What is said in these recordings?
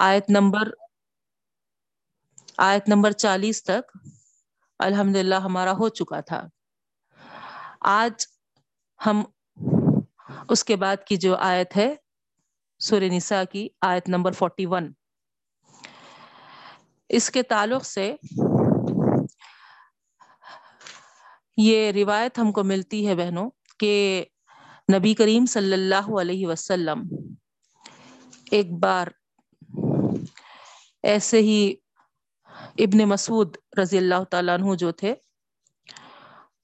آیت نمبر آیت نمبر چالیس تک الحمد للہ ہمارا ہو چکا تھا۔ آج ہم اس کے بعد کی جو آیت ہے سور نساء کی آیت نمبر فورٹی ون۔ اس کے تعلق سے یہ روایت ہم کو ملتی ہے بہنوں کہ نبی کریم صلی اللہ علیہ وسلم ایک بار ایسے ہی ابن مسعود رضی اللہ تعالیٰ عنہ جو تھے،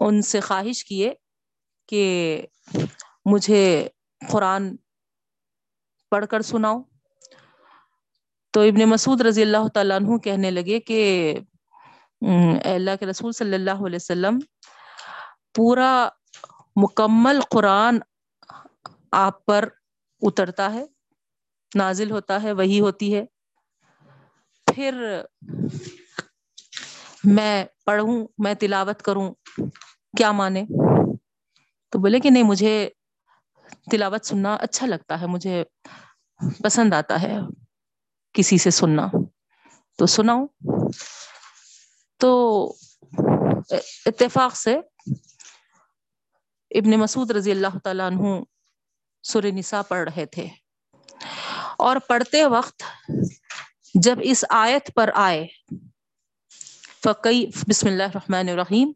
ان سے خواہش کیے کہ مجھے قرآن پڑھ کر سناؤ۔ تو ابن مسعود رضی اللہ تعالیٰ عنہ کہنے لگے کہ اللہ کے رسول صلی اللہ علیہ وسلم، پورا مکمل قرآن آپ پر اترتا ہے، نازل ہوتا ہے وہی ہوتی ہے۔ پھر میں پڑھوں، میں تلاوت کروں، کیا مانے؟ تو بولے کہ نہیں، مجھے تلاوت سننا اچھا لگتا ہے، مجھے پسند آتا ہے کسی سے سننا۔ تو سناؤ تو اتفاق سے ابن مسعود رضی اللہ تعالیٰ عنہ سر نساء پڑھ رہے تھے۔ اور پڑھتے وقت جب اس آیت پر آئے، فقی، بسم اللہ الرحمن الرحیم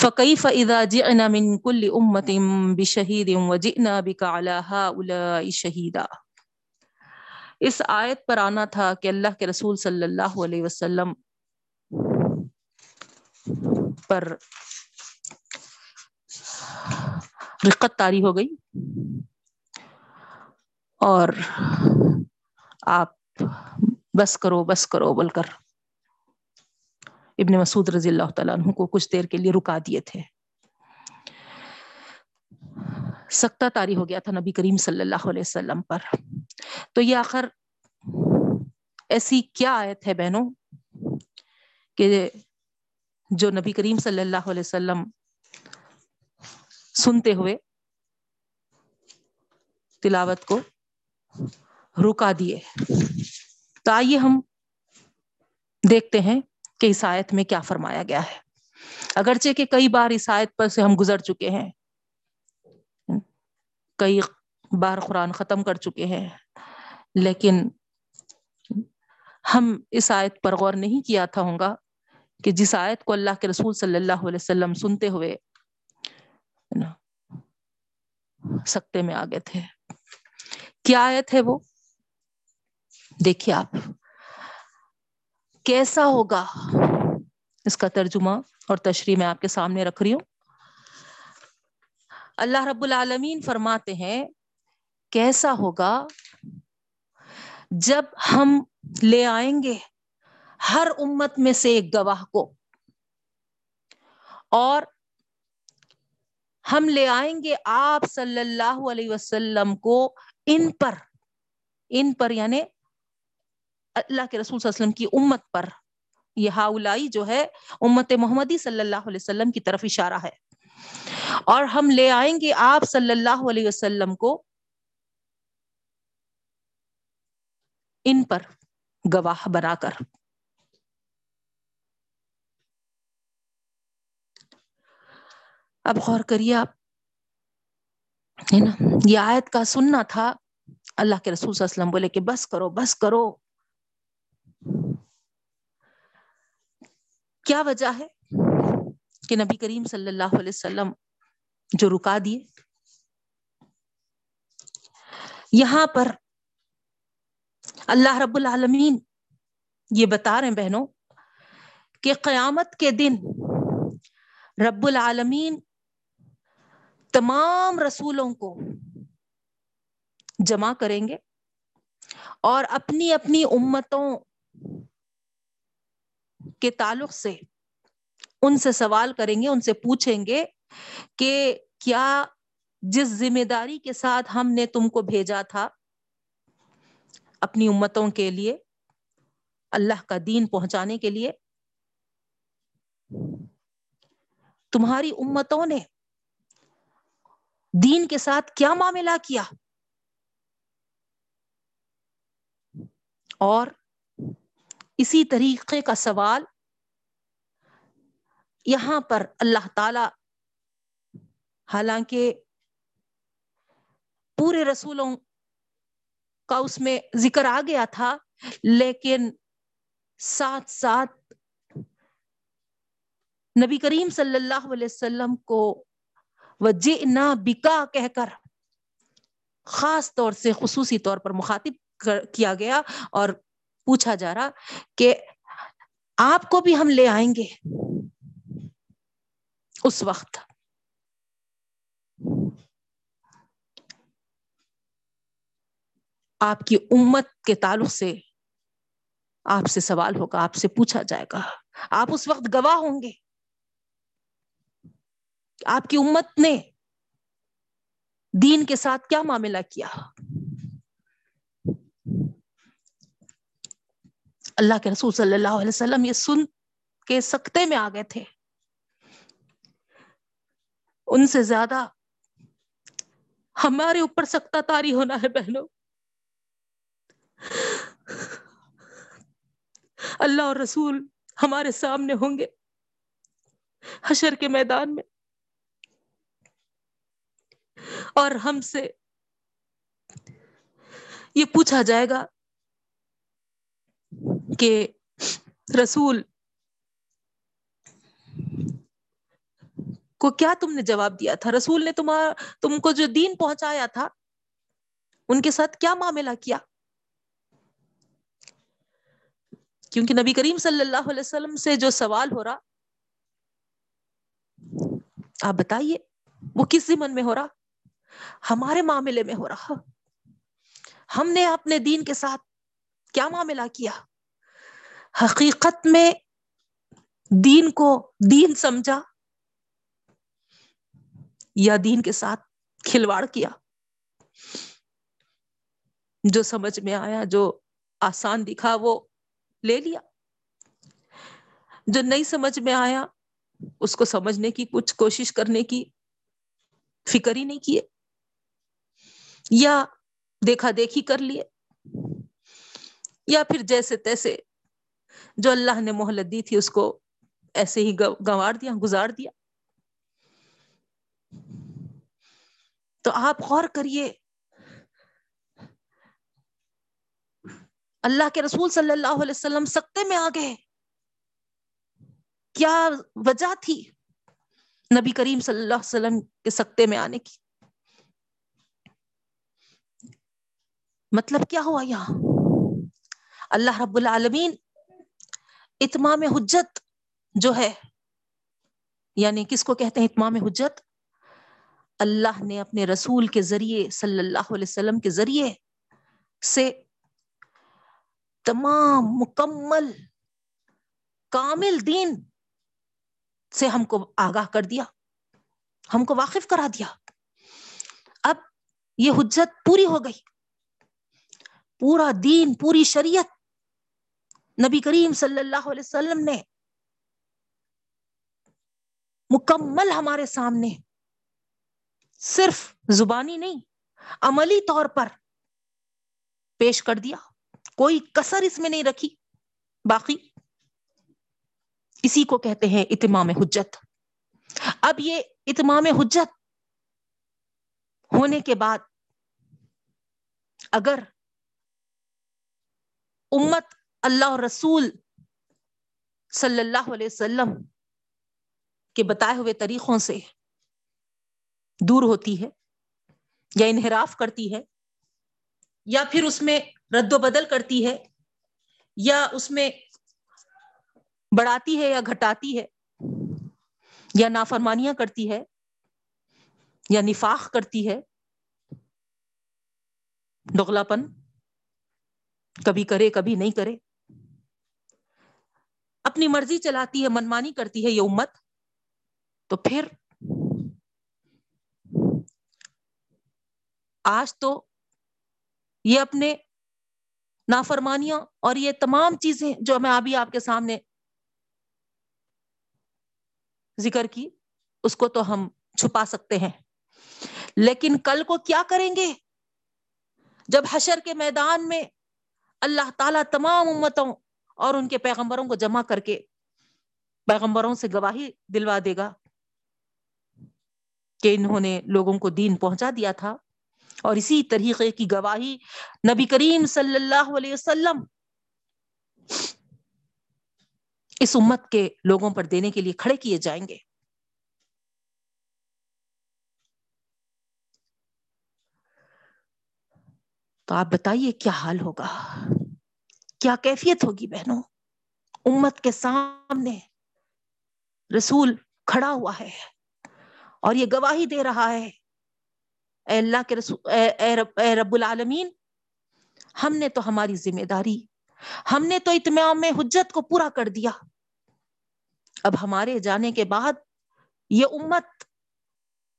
فكيف اذا جئنا من كل امه بشهيد وجئنا بك على هؤلاء شهيدا اس آیت پر آنا تھا کہ اللہ کے رسول صلی اللہ علیہ وسلم پر رقت تاری ہو گئی اور آپ بس کرو بس کرو، بول کر۔ ابن مسعود رضی اللہ تعالیٰ عنہ کو کچھ دیر کے لیے رکا دیے تھے۔ سکتا تاری ہو گیا تھا نبی کریم صلی اللہ علیہ وسلم پر۔ تو یہ آخر ایسی کیا آیت ہے بہنوں؟ کہ جو نبی کریم صلی اللہ علیہ وسلم سنتے ہوئے تلاوت کو رکا دیے تو آئیے ہم دیکھتے ہیں کہ اس آیت میں کیا فرمایا گیا ہے۔ اگرچہ کہ کئی بار اس آیت پر سے ہم گزر چکے ہیں۔ کئی بار قرآن ختم کر چکے ہیں۔ لیکن ہم اس آیت پر غور نہیں کیا تھا ہوں گا کہ جس آیت کو اللہ کے رسول صلی اللہ علیہ وسلم سنتے ہوئے سکتے میں آگے تھے۔ کیا آیت ہے وہ؟ دیکھیے آپ، کیسا ہوگا؟ اس کا ترجمہ اور تشریح میں آپ کے سامنے رکھ رہی ہوں۔ اللہ رب العالمین فرماتے ہیں، کیسا ہوگا؟ جب ہم لے آئیں گے ہر امت میں سے ایک گواہ کو، اور ہم لے آئیں گے آپ صلی اللہ علیہ وسلم کو ان پر ان پر یعنی اللہ کے رسول صلی اللہ علیہ وسلم کی امت پر یہ ہاؤلائی جو ہے، امت محمدی صلی اللہ علیہ وسلم کی طرف اشارہ ہے۔ اور ہم لے آئیں گے آپ صلی اللہ علیہ وسلم کو ان پر گواہ بنا کر۔ اب غور کریے آپ، ہے نا؟ یہ آیت کا سننا تھا اللہ کے رسول صلی اللہ علیہ وسلم بولے کہ بس کرو بس کرو۔ کیا وجہ ہے کہ نبی کریم صلی اللہ علیہ وسلم جو رکا دیے؟ یہاں پر اللہ رب العالمین یہ بتا رہے ہیں بہنوں کہ قیامت کے دن رب العالمین تمام رسولوں کو جمع کریں گے اور اپنی اپنی امتوں کے تعلق سے ان سے سوال کریں گے، ان سے پوچھیں گے کہ کیا جس ذمہ داری کے ساتھ ہم نے تم کو بھیجا تھا اپنی امتوں کے لیے، اللہ کا دین پہنچانے کے لیے، تمہاری امتوں نے دین کے ساتھ کیا معاملہ کیا؟ اور اسی طریقے کا سوال یہاں پر اللہ تعالی حالانکہ پورے رسولوں کا اس میں ذکر آ گیا تھا، لیکن ساتھ ساتھ نبی کریم صلی اللہ علیہ وسلم کو وجہ نہ بکا کہہ کر خاص طور سے خصوصی طور پر مخاطب کیا گیا اور پوچھا جا رہا کہ آپ کو بھی ہم لے آئیں گے اس وقت۔ آپ کی امت کے تعلق سے آپ سے سوال ہوگا، آپ سے پوچھا جائے گا۔ آپ اس وقت گواہ ہوں گے آپ کی امت نے دین کے ساتھ کیا معاملہ کیا۔ اللہ کے رسول صلی اللہ علیہ وسلم یہ سن کے سکتے میں آ گئے تھے۔ ان سے زیادہ ہمارے اوپر سکتا تاری ہونا ہے بہنوں۔ اللہ اور رسول ہمارے سامنے ہوں گے حشر کے میدان میں۔ اور ہم سے یہ پوچھا جائے گا کہ رسول کو کیا تم نے جواب دیا تھا؟ رسول نے تمہارا تم کو جو دین پہنچایا تھا، ان کے ساتھ کیا معاملہ کیا؟ کیونکہ نبی کریم صلی اللہ علیہ وسلم سے جو سوال ہو رہا، آپ بتائیے، وہ کس زمن میں ہو رہا؟ ہمارے معاملے میں ہو رہا۔ ہم نے اپنے دین کے ساتھ کیا معاملہ کیا؟ حقیقت میں دین کو دین سمجھا یا دین کے ساتھ کھلواڑ کیا؟ جو سمجھ میں آیا، جو آسان دکھا، وہ لے لیا۔ جو نہیں سمجھ میں آیا، اس کو سمجھنے کی، کچھ کوشش کرنے کی فکر ہی نہیں کیے۔ یا دیکھا دیکھی کر لیے، یا پھر جیسے تیسے جو اللہ نے مہلت دی تھی، اس کو ایسے ہی گنوار دیا، گزار دیا۔ تو آپ غور کریے۔ اللہ کے رسول صلی اللہ علیہ وسلم سکتے میں آ گئے کیا وجہ تھی نبی کریم صلی اللہ علیہ وسلم کے سکتے میں آنے کی؟ مطلب کیا ہوا یہاں؟ اللہ رب العالمین اتمام حجت جو ہے یعنی کس کو کہتے ہیں اتمام حجت؟ اللہ نے اپنے رسول کے ذریعے، صلی اللہ علیہ وسلم کے ذریعے سے تمام مکمل کامل دین سے ہم کو آگاہ کر دیا، ہم کو واقف کرا دیا۔ اب یہ حجت پوری ہو گئی۔ پورا دین، پوری شریعت نبی کریم صلی اللہ علیہ وسلم نے مکمل ہمارے سامنے صرف زبانی نہیں، عملی طور پر پیش کر دیا۔ کوئی کسر اس میں نہیں رکھی۔ باقی اسی کو کہتے ہیں اتمام حجت۔ اب یہ اتمام حجت ہونے کے بعد اگر امت اللہ اور رسول صلی اللہ علیہ وسلم کے بتائے ہوئے طریقوں سے دور ہوتی ہے یا انحراف کرتی ہے یا پھر اس میں رد و بدل کرتی ہے یا اس میں بڑھاتی ہے یا گھٹاتی ہے یا نافرمانیاں کرتی ہے یا نفاق کرتی ہے ڈغلا پن کبھی کرے کبھی نہیں کرے اپنی مرضی چلاتی ہے، منمانی کرتی ہے یہ امت، تو پھر آج تو یہ اپنے نافرمانیاں اور یہ تمام چیزیں جو میں ابھی آپ کے سامنے ذکر کی، اس کو تو ہم چھپا سکتے ہیں۔ لیکن کل کو کیا کریں گے؟ جب حشر کے میدان میں اللہ تعالیٰ تمام امتوں اور ان کے پیغمبروں کو جمع کر کے پیغمبروں سے گواہی دلوا دے گا کہ انہوں نے لوگوں کو دین پہنچا دیا تھا۔ اور اسی طریقے کی گواہی نبی کریم صلی اللہ علیہ وسلم اس امت کے لوگوں پر دینے کے لیے کھڑے کیے جائیں گے۔ تو آپ بتائیے کیا حال ہوگا؟ کیا کیفیت ہوگی بہنوں؟ امت کے سامنے رسول کھڑا ہوا ہے اور یہ گواہی دے رہا ہے۔ اے اللہ کے رسول اے اے رب, اے رب العالمین ہم نے تو ہماری ذمہ داری ہم نے تو اتمام میں حجت کو پورا کر دیا۔ اب ہمارے جانے کے بعد یہ امت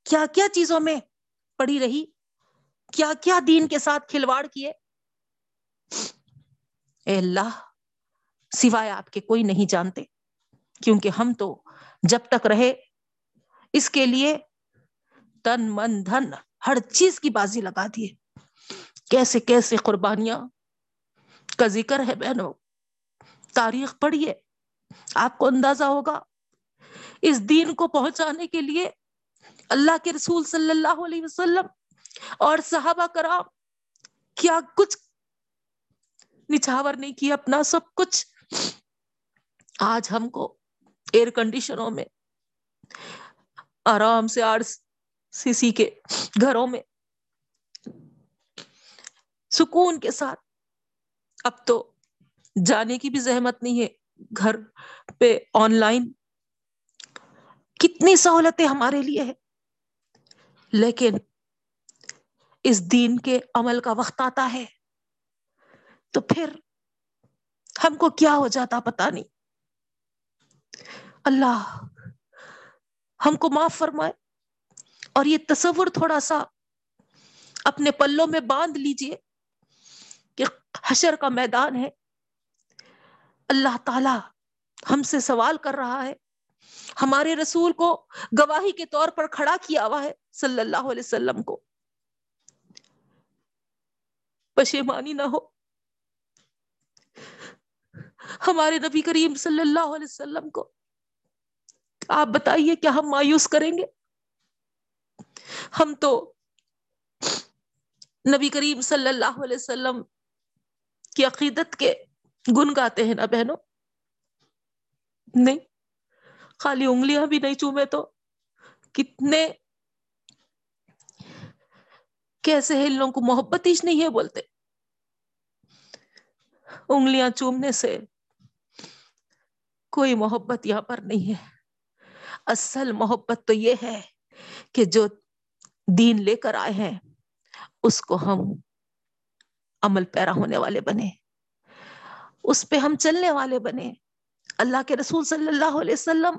کیا کیا چیزوں میں پڑی رہی؟ کیا کیا دین کے ساتھ کھلواڑ کیے؟ اے اللہ، سوائے آپ کے کوئی نہیں جانتے، کیونکہ ہم تو جب تک رہے، اس کے لیے تن من دھن ہر چیز کی بازی لگا دیے۔ کیسے کیسے قربانیاں، کا ذکر ہے بہنوں، تاریخ پڑھیے، آپ کو اندازہ ہوگا، اس دین کو پہنچانے کے لیے اللہ کے رسول صلی اللہ علیہ وسلم اور صحابہ کرام کیا کچھ نچھاور نہیں کیا، اپنا سب کچھ۔ آج ہم کو ایئر کنڈیشنوں میں آرام سے آر سی سی کے گھروں میں سکون کے ساتھ۔ اب تو جانے کی بھی زحمت نہیں ہے۔ گھر پہ آن لائن کتنی سہولتیں ہمارے لیے ہے لیکن اس دین کے عمل کا وقت آتا ہے۔ تو پھر ہم کو کیا ہو جاتا پتا نہیں۔ اللہ ہم کو معاف فرمائے اور یہ تصور تھوڑا سا اپنے پلوں میں باندھ لیجیے کہ حشر کا میدان ہے۔ اللہ تعالی ہم سے سوال کر رہا ہے۔ ہمارے رسول کو گواہی کے طور پر کھڑا کیا ہوا ہے صلی اللہ علیہ وسلم کو۔ پشیمانی نہ ہو۔ ہمارے نبی کریم صلی اللہ علیہ وسلم کو۔ آپ بتائیے کیا ہم مایوس کریں گے؟ ہم تو نبی کریم صلی اللہ علیہ وسلم کی عقیدت کے گن گاتے ہیں نا بہنوں؟ نہیں۔ خالی انگلیاں بھی نہیں چومے تو کتنے کیسے ان لوگوں کو محبت ہی نہیں ہے بولتے۔ انگلیاں چومنے سے کوئی محبت یہاں پر نہیں ہے۔ اصل محبت تو یہ ہے کہ جو دین لے کر آئے ہیں، اس کو ہم عمل پیرا ہونے والے بنے اس پہ ہم چلنے والے بنے اللہ کے رسول صلی اللہ علیہ وسلم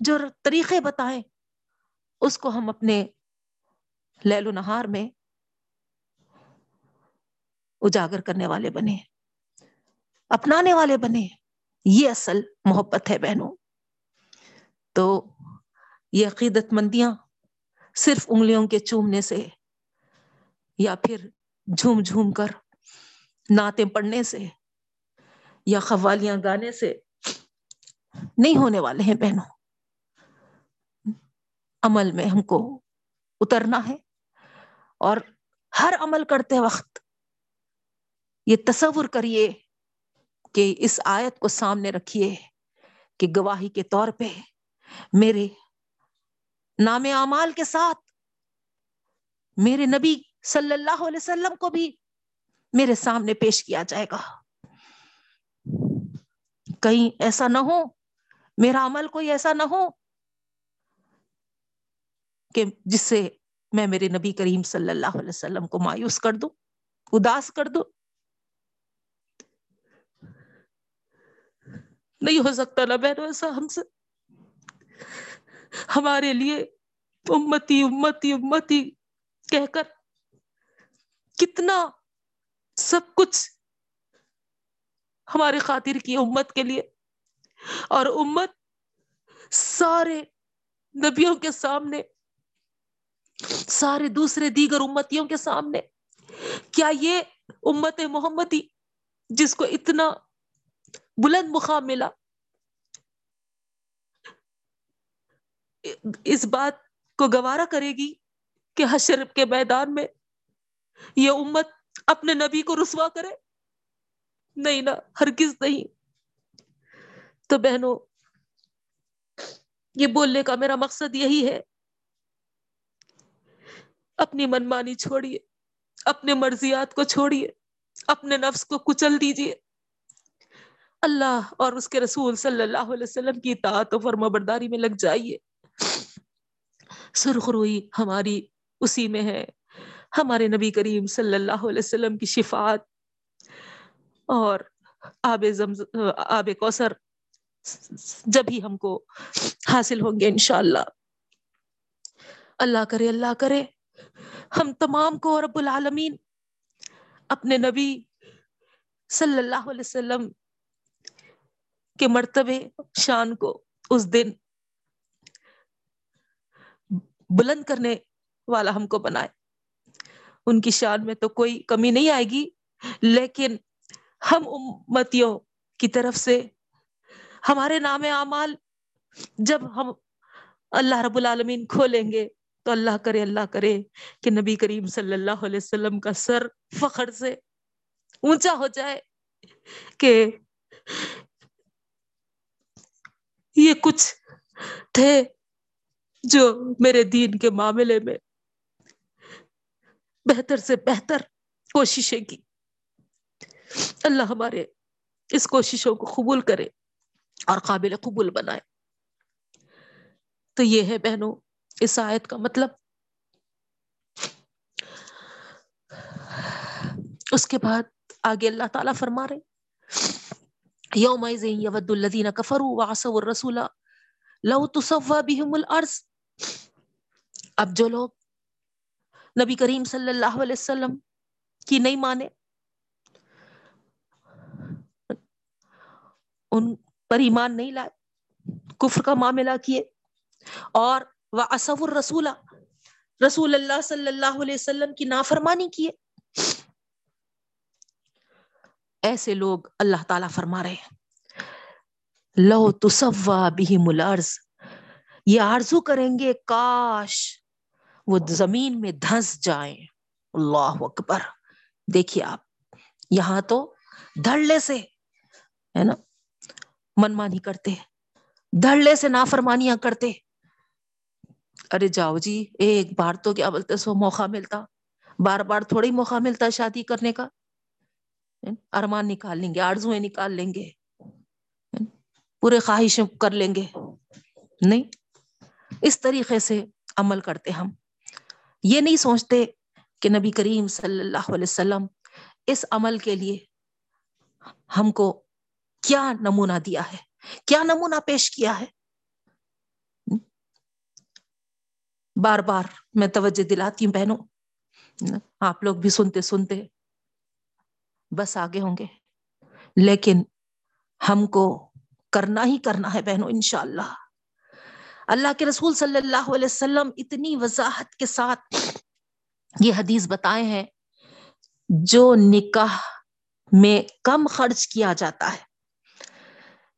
جو طریقے بتائیں، اس کو ہم اپنے لیل و نہار میں اجاگر کرنے والے بنے اپنانے والے بنے یہ اصل محبت ہے بہنوں۔ تو یہ عقیدت مندیاں صرف انگلیوں کے چومنے سے یا پھر جھوم جھوم کر نعتیں پڑھنے سے یا قوالیاں گانے سے نہیں ہونے والے ہیں بہنوں۔ عمل میں ہم کو اترنا ہے اور ہر عمل کرتے وقت یہ تصور کریے کہ اس آیت کو سامنے رکھیے کہ گواہی کے طور پہ میرے نام اعمال کے ساتھ میرے نبی صلی اللہ علیہ وسلم کو بھی میرے سامنے پیش کیا جائے گا۔ کہیں ایسا نہ ہو، میرا عمل کوئی ایسا نہ ہو کہ جس سے میں میرے نبی کریم صلی اللہ علیہ وسلم کو مایوس کر دوں، اداس کر دوں۔ نہیں ہو سکتا نا بہن ایسا ہم سے۔ ہمارے لیے امتی امتی امتی کہہ کر کتنا سب کچھ ہمارے خاطر کی امت کے لیے۔ اور امت سارے نبیوں کے سامنے، سارے دوسرے دیگر امتیوں کے سامنے، کیا یہ امت محمدی جس کو اتنا بلند مقام ملا اس بات کو گوارا کرے گی کہ حشر کے میدان میں یہ امت اپنے نبی کو رسوا کرے۔ نہیں نا، ہرگز نہیں۔ تو بہنوں، یہ بولنے کا میرا مقصد یہی ہے۔ اپنی منمانی چھوڑیے، اپنے مرضیات کو چھوڑیے، اپنے نفس کو کچل دیجیے۔ اللہ اور اس کے رسول صلی اللہ علیہ وسلم کی اطاعت و فرما برداری میں لگ جائیے۔ سرخروئی ہماری اسی میں ہے۔ ہمارے نبی کریم صلی اللہ علیہ وسلم کی شفات اور آب آب کوثر جب ہی ہم کو حاصل ہوں گے انشاءاللہ۔ اللہ کرے اللہ کرے۔ ہم تمام کو رب العالمین اپنے نبی صلی اللہ علیہ وسلم کے مرتبے شان کو اس دن بلند کرنے والا ہم کو بنائے۔ ان کی شان میں تو کوئی کمی نہیں آئے گی، لیکن ہم امتیوں کی طرف سے ہمارے نام اعمال جب ہم اللہ رب العالمین کھولیں گے تو اللہ کرے اللہ کرے کہ نبی کریم صلی اللہ علیہ وسلم کا سر فخر سے اونچا ہو جائے کہ یہ کچھ تھے جو میرے دین کے معاملے میں بہتر سے بہتر کوششیں کی۔ اللہ ہمارے اس کوششوں کو قبول کرے اور قابل قبول بنائے۔ تو یہ ہے بہنوں، اس آیت کا مطلب۔ اس کے بعد آگے اللہ تعالیٰ فرما رہے یوم یود الذین کفروا وعصوا الرسول لو تصفى بهم الارض اب جو لوگ نبی کریم صلی اللہ علیہ وسلم کی نہیں مانے، ان پر ایمان نہیں لائے، کفر کا معاملہ کیے، اور وہ اصور رسول اللہ صلی اللہ علیہ وسلم کی نافرمانی کیے۔ ایسے لوگ اللہ تعالی فرما رہے ہیں۔ لو تصوا بھی ملارز یہ آرزو کریں گے، کاش وہ زمین میں دھنس جائیں۔ اللہ اکبر۔ دیکھیے آپ، یہاں تو دھڑلے سے، ہے نا، منمانی کرتے دھڑلے سے نافرمانیاں کرتے ارے جاؤ جی ایک بار تو کیا بولتے سو موقع ملتا۔ بار بار تھوڑا ہی موقع ملتا شادی کرنے کا۔ ارمان نکال لیں گے آرزویں نکال لیں گے۔ پورے خواہش کر لیں گے۔ نہیں، اس طریقے سے عمل کرتے ہم۔ یہ نہیں سوچتے کہ نبی کریم صلی اللہ علیہ وسلم اس عمل کے لیے ہم کو کیا نمونہ دیا ہے، کیا نمونہ پیش کیا ہے۔ بار بار میں توجہ دلاتی ہوں بہنوں۔ آپ لوگ بھی سنتے سنتے بس آگے ہوں گے۔ لیکن ہم کو کرنا ہی کرنا ہے بہنوں، انشاءاللہ۔ اللہ کے رسول صلی اللہ علیہ وسلم اتنی وضاحت کے ساتھ یہ حدیث بتائے ہیں، جو نکاح میں کم خرچ کیا جاتا ہے۔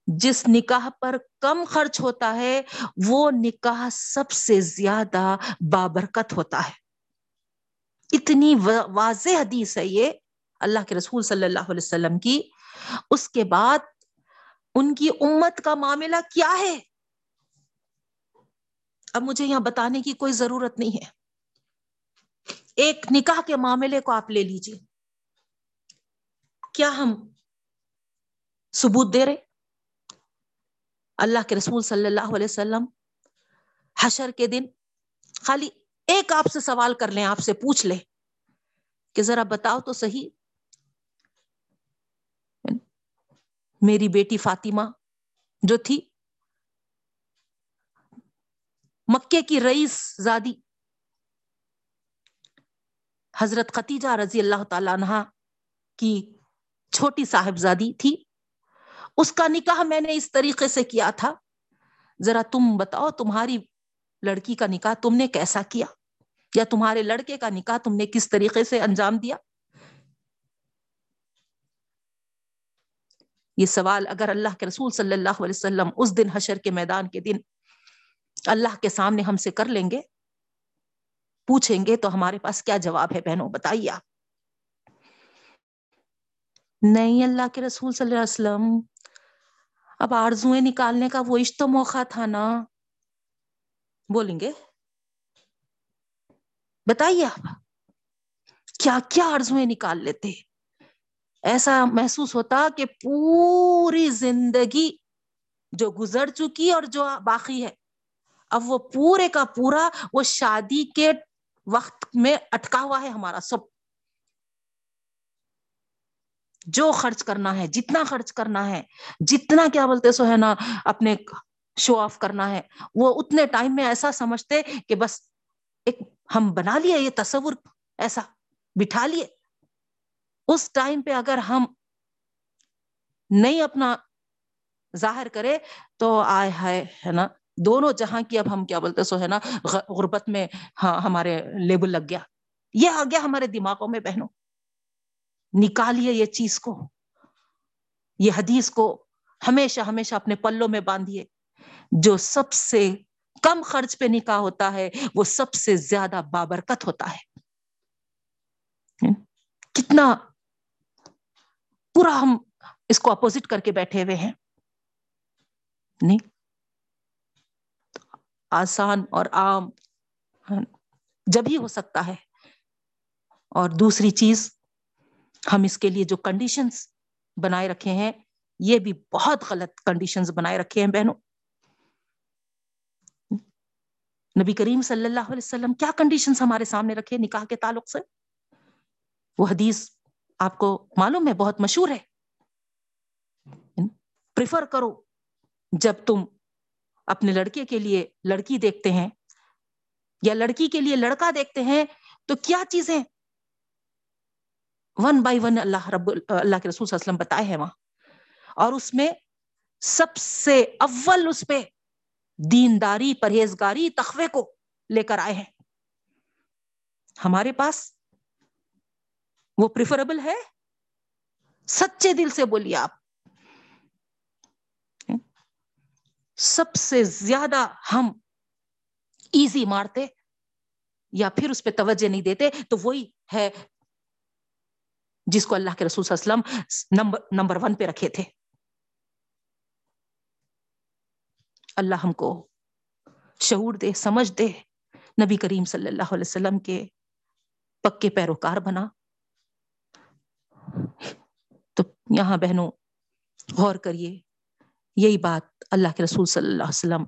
جس نکاح پر کم خرچ ہوتا ہے، وہ نکاح سب سے زیادہ بابرکت ہوتا ہے۔ اتنی واضح حدیث ہے یہ۔ اللہ کے رسول صلی اللہ علیہ وسلم کی، اس کے بعد ان کی امت کا معاملہ کیا ہے؟ اب مجھے یہاں بتانے کی کوئی ضرورت نہیں ہے۔ ایک نکاح کے معاملے کو آپ لے لیجیے کیا ہم ثبوت دے رہے؟ اللہ کے رسول صلی اللہ علیہ وسلم حشر کے دن، خالی ایک آپ سے سوال کر لیں، آپ سے پوچھ لیں کہ ذرا بتاؤ تو صحیح میری بیٹی فاطمہ جو تھی، مکے کی رئیس زادی حضرت ختیجہ رضی اللہ تعالی عنہ کی چھوٹی صاحب زادی تھی۔ اس کا نکاح میں نے اس طریقے سے کیا تھا۔ ذرا تم بتاؤ، تمہاری لڑکی کا نکاح تم نے کیسا کیا؟ یا تمہارے لڑکے کا نکاح تم نے کس طریقے سے انجام دیا؟ یہ سوال اگر اللہ کے رسول صلی اللہ علیہ وسلم اس دن حشر کے میدان کے دن اللہ کے سامنے ہم سے کر لیں گے، پوچھیں گے تو ہمارے پاس کیا جواب ہے بہنوں، بتائیے آپ۔ نہیں، اللہ کے رسول صلی اللہ علیہ وسلم، اب آرزویں نکالنے کا وہ عشت موقع تھا نا۔ بولیں گے؟ بتائیے آپ، کیا کیا آرزویں نکال لیتے؟ ایسا محسوس ہوتا کہ پوری زندگی جو گزر چکی اور جو باقی ہے، اب وہ پورے کا پورا وہ شادی کے وقت میں اٹکا ہوا ہے ہمارا سب۔ جو خرچ کرنا ہے، جتنا خرچ کرنا ہے، جتنا کیا بولتے سو ہے نا، اپنے شو آف کرنا ہے، وہ اتنے ٹائم میں ایسا سمجھتے کہ بس ایک ہم بنا لیے یہ تصور، ایسا بٹھا لیے۔ اس ٹائم پہ اگر ہم نہیں اپنا ظاہر کرے تو آئے ہائے، ہے نا؟ دونوں جہاں کی اب ہم کیا بولتے سو ہے نا غربت میں ہاں ہمارے لیبل لگ گیا۔ یہ آ گیا ہمارے دماغوں میں بہنوں۔ نکالیے یہ چیز کو۔ یہ حدیث کو ہمیشہ ہمیشہ اپنے پلوں میں باندھیے۔ جو سب سے کم خرچ پہ نکاح ہوتا ہے، وہ سب سے زیادہ بابرکت ہوتا ہے۔ کتنا پورا ہم اس کو اپوزٹ کر کے بیٹھے ہوئے ہیں۔ نہیں۔ آسان اور عام۔ جب ہی ہو سکتا ہے۔ اور دوسری چیز، ہم اس کے لیے جو کنڈیشنز بنائے رکھے ہیں، یہ بھی بہت غلط کنڈیشنز بنائے رکھے ہیں بہنوں۔ نبی کریم صلی اللہ علیہ وسلم کیا کنڈیشنز ہمارے سامنے رکھے نکاح کے تعلق سے؟ وہ حدیث آپ کو معلوم ہے، بہت مشہور ہے۔ پریفر کرو جب تم اپنے لڑکے کے لیے لڑکی دیکھتے ہیں یا لڑکی کے لیے لڑکا دیکھتے ہیں، تو کیا چیزیں ون بائی ون اللہ رب اللہ کے رسول صلی اللہ علیہ وسلم بتائے ہیں وہاں۔ اور اس میں سب سے اول اس پہ دینداری، پرہیزگاری تخوے کو لے کر آئے ہیں۔ ہمارے پاس وہ پریفریبل ہے؟ سچے دل سے بولیے آپ۔ سب سے زیادہ ہم ایزی مارتے یا پھر اس پہ توجہ نہیں دیتے، تو وہی ہے جس کو اللہ کے رسول صلی اللہ علیہ وسلم نمبر نمبر ون پہ رکھے تھے۔ اللہ ہم کو شعور دے، سمجھ دے۔ نبی کریم صلی اللہ علیہ وسلم کے پکے پیروکار بنا۔ تو یہاں بہنوں، غور کریے، یہی بات اللہ کے رسول صلی اللہ علیہ وسلم۔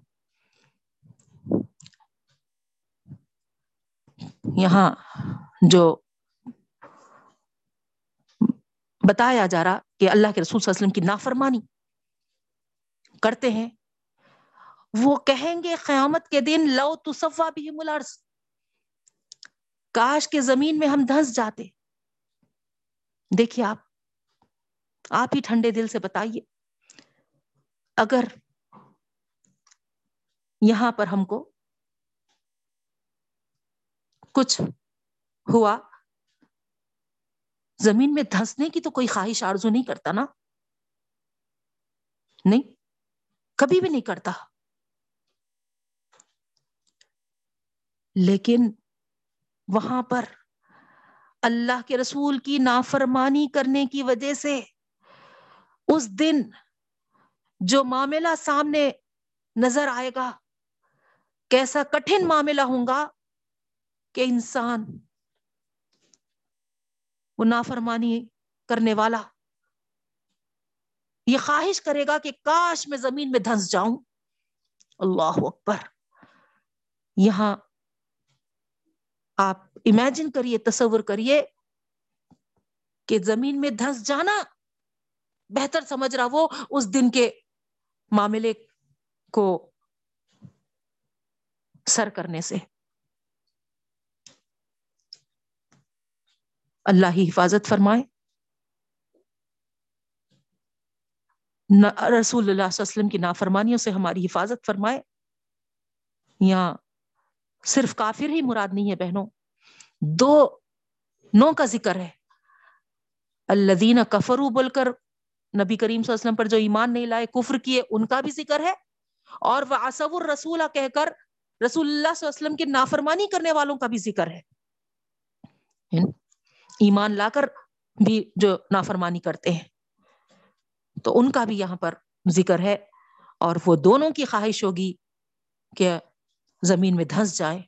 یہاں جو بتایا جا رہا کہ اللہ کے رسول صلی اللہ علیہ وسلم کی نافرمانی کرتے ہیں، وہ کہیں گے قیامت کے دن، لو تصفا بھی ملرس کاش کے زمین میں ہم دھس جاتے۔ دیکھیے آپ آپ ہی ٹھنڈے دل سے بتائیے، اگر یہاں پر ہم کو کچھ ہوا، زمین میں دھنسنے کی تو کوئی خواہش آرزو نہیں کرتا نا؟ نہیں، کبھی بھی نہیں کرتا۔ لیکن وہاں پر اللہ کے رسول کی نافرمانی کرنے کی وجہ سے اس دن جو معاملہ سامنے نظر آئے گا، کیسا کٹھن معاملہ ہوں گا کہ انسان وہ نافرمانی کرنے والا یہ خواہش کرے گا کہ کاش میں زمین میں دھنس جاؤں۔ اللہ اکبر۔ یہاں آپ امیجن کریے، تصور کریے کہ زمین میں دھنس جانا بہتر سمجھ رہا وہ اس دن کے معاملے کو سر کرنے سے۔ اللہ ہی حفاظت فرمائے۔ رسول اللہ صلی اللہ علیہ وسلم کی نافرمانیوں سے ہماری حفاظت فرمائے۔ یا صرف کافر ہی مراد نہیں ہے بہنوں۔ دو نو کا ذکر ہے۔ اللہ کفرو بول کر نبی کریم صلی اللہ علیہ وسلم پر جو ایمان نہیں لائے، کفر کیے، ان کا بھی ذکر ہے۔ اور وہ اصور رسول کہہ کر رسول اللہ صلی اللہ علیہ وسلم کی نافرمانی کرنے والوں کا بھی ذکر ہے۔ یعنی ایمان لا کر بھی جو نافرمانی کرتے ہیں۔ تو ان کا بھی یہاں پر ذکر ہے۔ اور وہ دونوں کی خواہش ہوگی کہ زمین میں دھنس جائے۔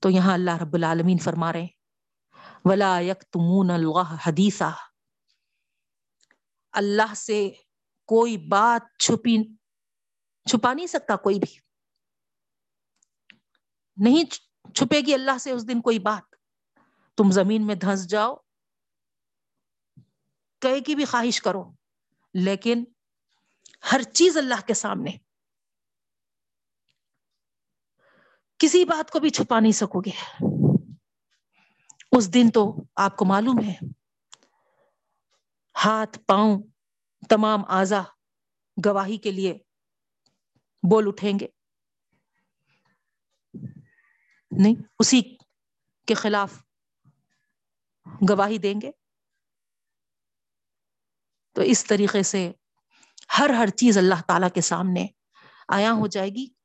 تو یہاں اللہ رب العالمین فرما رہے ولا یک تمون اللہ حدیثہ اللہ سے کوئی بات چھپی، چھپا نہیں سکتا کوئی بھی۔ نہیں چھپے گی اللہ سے اس دن کوئی بات۔ تم زمین میں دھنس جاؤ، کہے کی بھی خواہش کرو، لیکن ہر چیز اللہ کے سامنے۔ کسی بات کو بھی چھپا نہیں سکو گے۔ اس دن تو آپ کو معلوم ہے۔ ہاتھ، پاؤں تمام آزا گواہی کے لیے بول اٹھیں گے۔ نہیں، اسی کے خلاف گواہی دیں گے۔ تو اس طریقے سے ہر ہر چیز اللہ تعالی کے سامنے آیا ہو جائے گی۔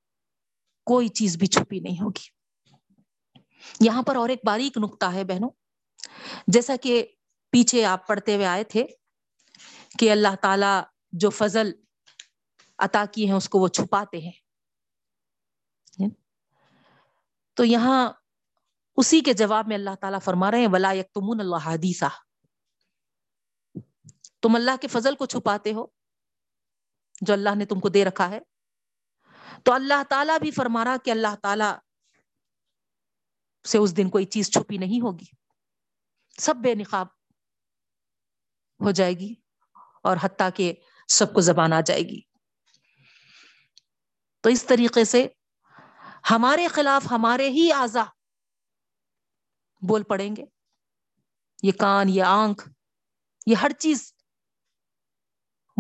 کوئی چیز بھی چھپی نہیں ہوگی۔ یہاں پر اور ایک باریک نقطہ ہے بہنوں، جیسا کہ پیچھے آپ پڑھتے ہوئے آئے تھے کہ اللہ تعالی جو فضل عطا کی ہیں اس کو وہ چھپاتے ہیں۔ تو یہاں اسی کے جواب میں اللہ تعالیٰ فرما رہے ہیں، ولا یکتمون اللہ حدیثہ تم اللہ کے فضل کو چھپاتے ہو جو اللہ نے تم کو دے رکھا ہے۔ تو اللہ تعالیٰ بھی فرما رہا کہ اللہ تعالی سے اس دن کوئی چیز چھپی نہیں ہوگی۔ سب بے نقاب ہو جائے گی اور حتیٰ کہ سب کو زبان آ جائے گی۔ تو اس طریقے سے ہمارے خلاف ہمارے ہی آزا بول پڑیں گے۔ یہ کان، یہ آنکھ، یہ ہر چیز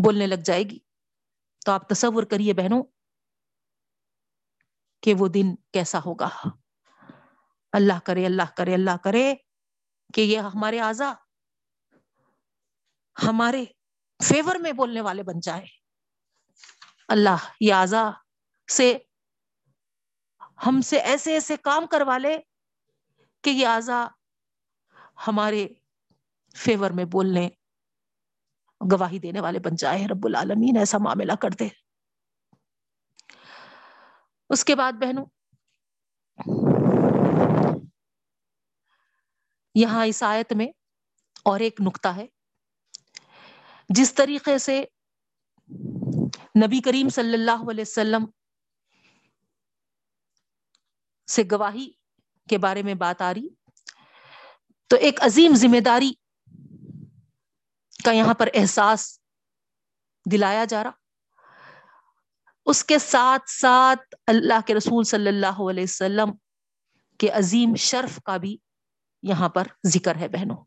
بولنے لگ جائے گی۔ تو آپ تصور کریے بہنوں کہ وہ دن کیسا ہوگا۔ اللہ کرے اللہ کرے اللہ کرے کہ یہ ہمارے آزا ہمارے فیور میں بولنے والے بن جائے۔ اللہ یہ آزا سے، ہم سے ایسے ایسے کام کروا لے کہ یہ آزا ہمارے فیور میں بولنے، گواہی دینے والے بن جائے۔ رب العالمین ایسا معاملہ کر دے۔ اس کے بعد بہنوں، یہاں اس آیت میں اور ایک نقطہ ہے۔ جس طریقے سے نبی کریم صلی اللہ علیہ وسلم سے گواہی کے بارے میں بات آ رہی، تو ایک عظیم ذمہ داری کا یہاں پر احساس دلایا جا رہا۔ اس کے ساتھ ساتھ اللہ کے رسول صلی اللہ علیہ وسلم کے عظیم شرف کا بھی یہاں پر ذکر ہے بہنوں۔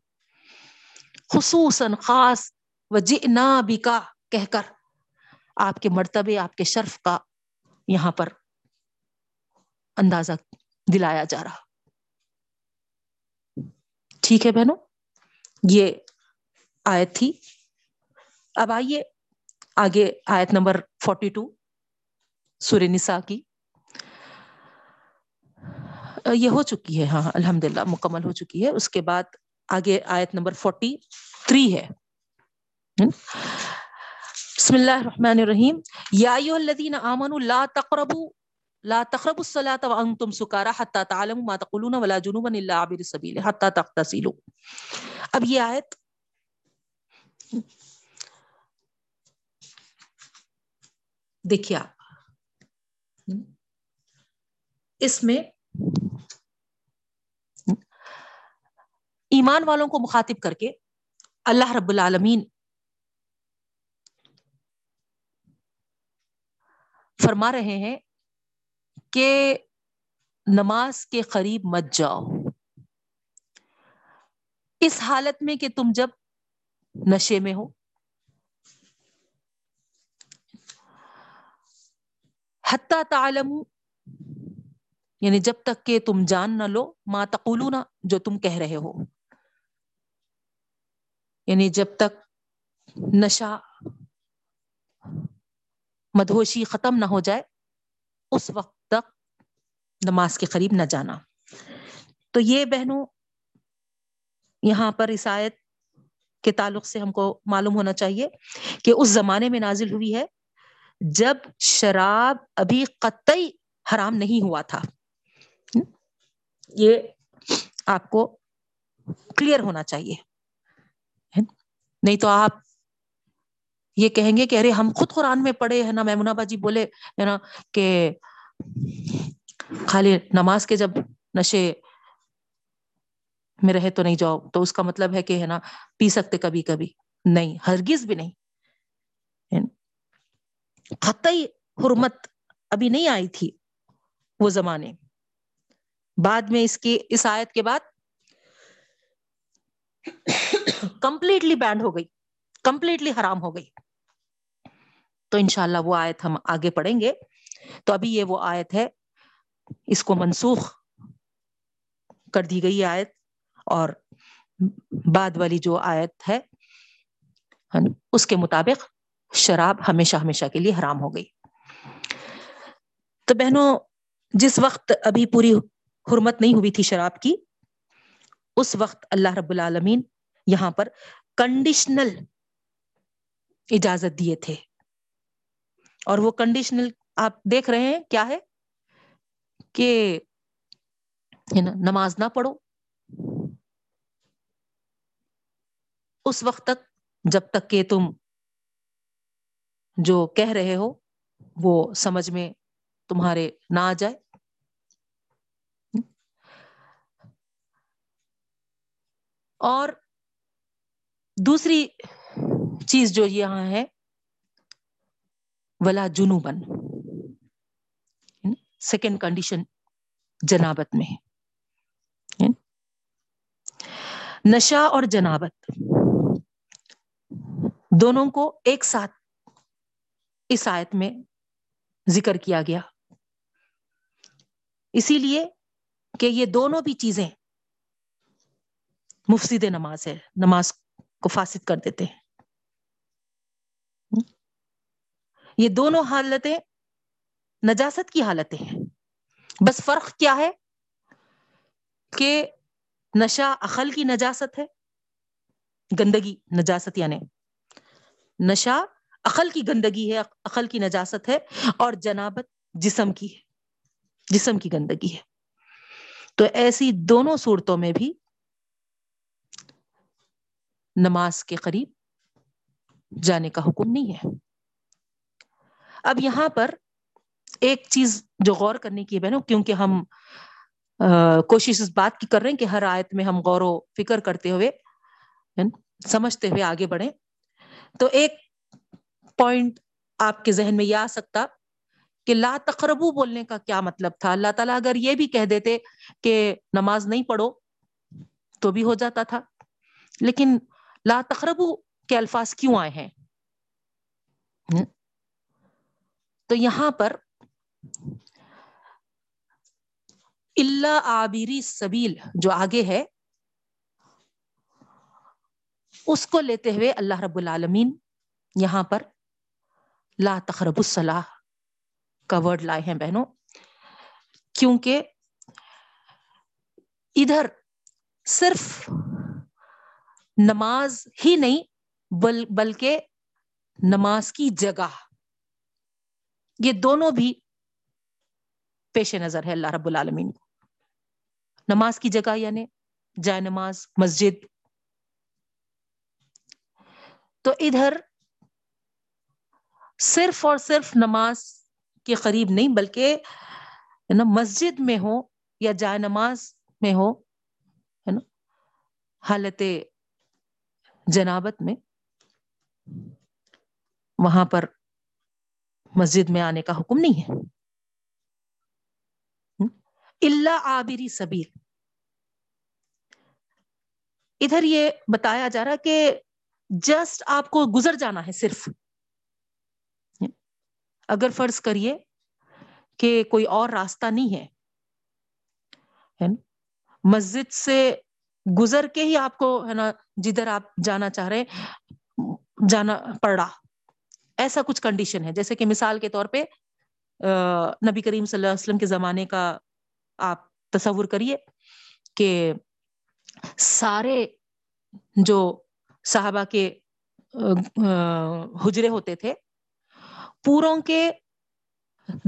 خصوصاً خاص و جنا بھی کا کہہ کر آپ کے مرتبے، آپ کے شرف کا یہاں پر اندازہ دلایا جا رہا۔ ٹھیک ہے بہنوں؟ یہ آیت تھی۔ اب آئیے آگے آیت نمبر فورٹی ٹو سور نسا کی۔ یہ ہو چکی ہے ہاں الحمد للہ مکمل ہو چکی ہے۔ اس کے بعد آگے آیت نمبر فورٹی تھری ہے۔ بسم اللہ الرحمن الرحیم۔ یا الذین آمنوا لا تقربوا لا تقربوا الصلاة وانتم سکارا حتى تعلموا ما تقولون ولا جنوبا الا عبر السبيل حتى تغتسلوا اب یہ آیت۔ دیکھیے آپ۔ اس میں ایمان والوں کو مخاطب کر کے اللہ رب العالمین فرما رہے ہیں کہ نماز کے قریب مت جاؤ۔ اس حالت میں کہ تم جب نشے میں ہو حتیٰ تعلم یعنی جب تک کہ تم جان نہ لو، ما تقولون، جو تم کہہ رہے ہو۔ یعنی جب تک نشہ، مدہوشی ختم نہ ہو جائے، اس وقت تک نماز کے قریب نہ جانا۔ تو یہ بہنوں، یہاں پر عیسائیت کے تعلق سے ہم کو معلوم ہونا چاہیے کہ اس زمانے میں نازل ہوئی ہے جب شراب ابھی قطعی حرام نہیں ہوا تھا۔ یہ آپ کو کلیئر ہونا چاہیے۔ نہیں تو آپ یہ کہیں گے کہ ارے ہم خود قرآن میں پڑھے ہے نا میمنا باجی بولے ہے نا کہ خالی نماز کے جب نشے میں رہے تو نہیں جاؤ۔ تو اس کا مطلب ہے کہ ہے نا، پی سکتے کبھی کبھی۔ نہیں، ہرگز بھی نہیں۔ قطعی حرمت ابھی نہیں آئی تھی وہ زمانے۔ بعد میں اس کی، اس آیت کے بعد کمپلیٹلی بینڈ ہو گئی کمپلیٹلی حرام ہو گئی۔ تو انشاءاللہ وہ آیت ہم آگے پڑھیں گے۔ تو ابھی یہ وہ آیت ہے، اس کو منسوخ کر دی گئی آیت۔ اور بعد والی جو آیت ہے ہاں، اس کے مطابق شراب ہمیشہ ہمیشہ کے لیے حرام ہو گئی۔ تو بہنوں، جس وقت ابھی پوری حرمت نہیں ہوئی تھی شراب کی، اس وقت اللہ رب العالمین یہاں پر کنڈیشنل اجازت دیے تھے۔ اور وہ کنڈیشنل آپ دیکھ رہے ہیں کیا ہے؟ کہ نماز نہ پڑھو۔ اس وقت تک، جب تک کہ تم جو کہہ رہے ہو، وہ سمجھ میں تمہارے نہ آ جائے۔ اور دوسری چیز جو یہاں ہے، ولا جنوبن سیکنڈ کنڈیشن جنابت میں۔ نشا اور جنابت، دونوں کو ایک ساتھ اس آیت میں ذکر کیا گیا۔ اسی لیے کہ یہ دونوں بھی چیزیں مفسد نماز ہے، نماز کو فاسد کر دیتے ہیں۔ یہ دونوں حالتیں نجاست کی حالتیں ہیں۔ بس فرق کیا ہے؟ کہ نشا عقل کی نجاست ہے، گندگی نجاست یعنی نشا عقل کی گندگی ہے عقل کی نجاست ہے اور جنابت جسم کی ہے، جسم کی گندگی ہے۔ تو ایسی دونوں صورتوں میں بھی نماز کے قریب جانے کا حکم نہیں ہے۔ اب یہاں پر ایک چیز جو غور کرنے کی ہے بہنوں، کیونکہ ہم کوشش اس بات کی کر رہے ہیں کہ ہر آیت میں ہم غور و فکر کرتے ہوئے یعنی سمجھتے ہوئے آگے بڑھیں۔ تو ایک پوائنٹ آپ کے ذہن میں یہ آ سکتا کہ لا تقربو بولنے کا کیا مطلب تھا؟ اللہ تعالیٰ اگر یہ بھی کہہ دیتے کہ نماز نہیں پڑھو تو بھی ہو جاتا تھا۔ لیکن لا تقربو کے الفاظ کیوں آئے ہیں؟ تو یہاں پر اللہ آبری سبیل جو آگے ہے اس کو لیتے ہوئے اللہ رب العالمین یہاں پر لا تخرب الصلاح کا ورڈ لائے ہیں بہنوں. کیونکہ ادھر صرف نماز ہی نہیں، بل، بلکہ نماز کی جگہ. یہ دونوں بھی پیش نظر ہے اللہ رب العالمین کو. نماز کی جگہ یعنی جائے نماز، مسجد. تو ادھر صرف اور صرف نماز کے قریب نہیں، بلکہ نا، مسجد میں ہو یا جائے نماز میں ہو، ہے نا، حالت جنابت میں، وہاں پر مسجد میں آنے کا حکم نہیں ہے۔ اللہ آبری سبیر ادھر یہ بتایا جا رہا کہ جسٹ آپ کو گزر جانا ہے صرف۔ اگر فرض کریے کہ کوئی اور راستہ نہیں ہے مسجد سے گزر کے ہی آپ کو، ہے نا، جدھر آپ جانا چاہ رہے، جانا پڑا ایسا کچھ کنڈیشن ہے۔ جیسے کہ مثال کے طور پہ نبی کریم صلی اللہ علیہ وسلم کے زمانے کا آپ تصور کریے کہ سارے جو صحابہ کے حجرے ہوتے تھے پوروں کے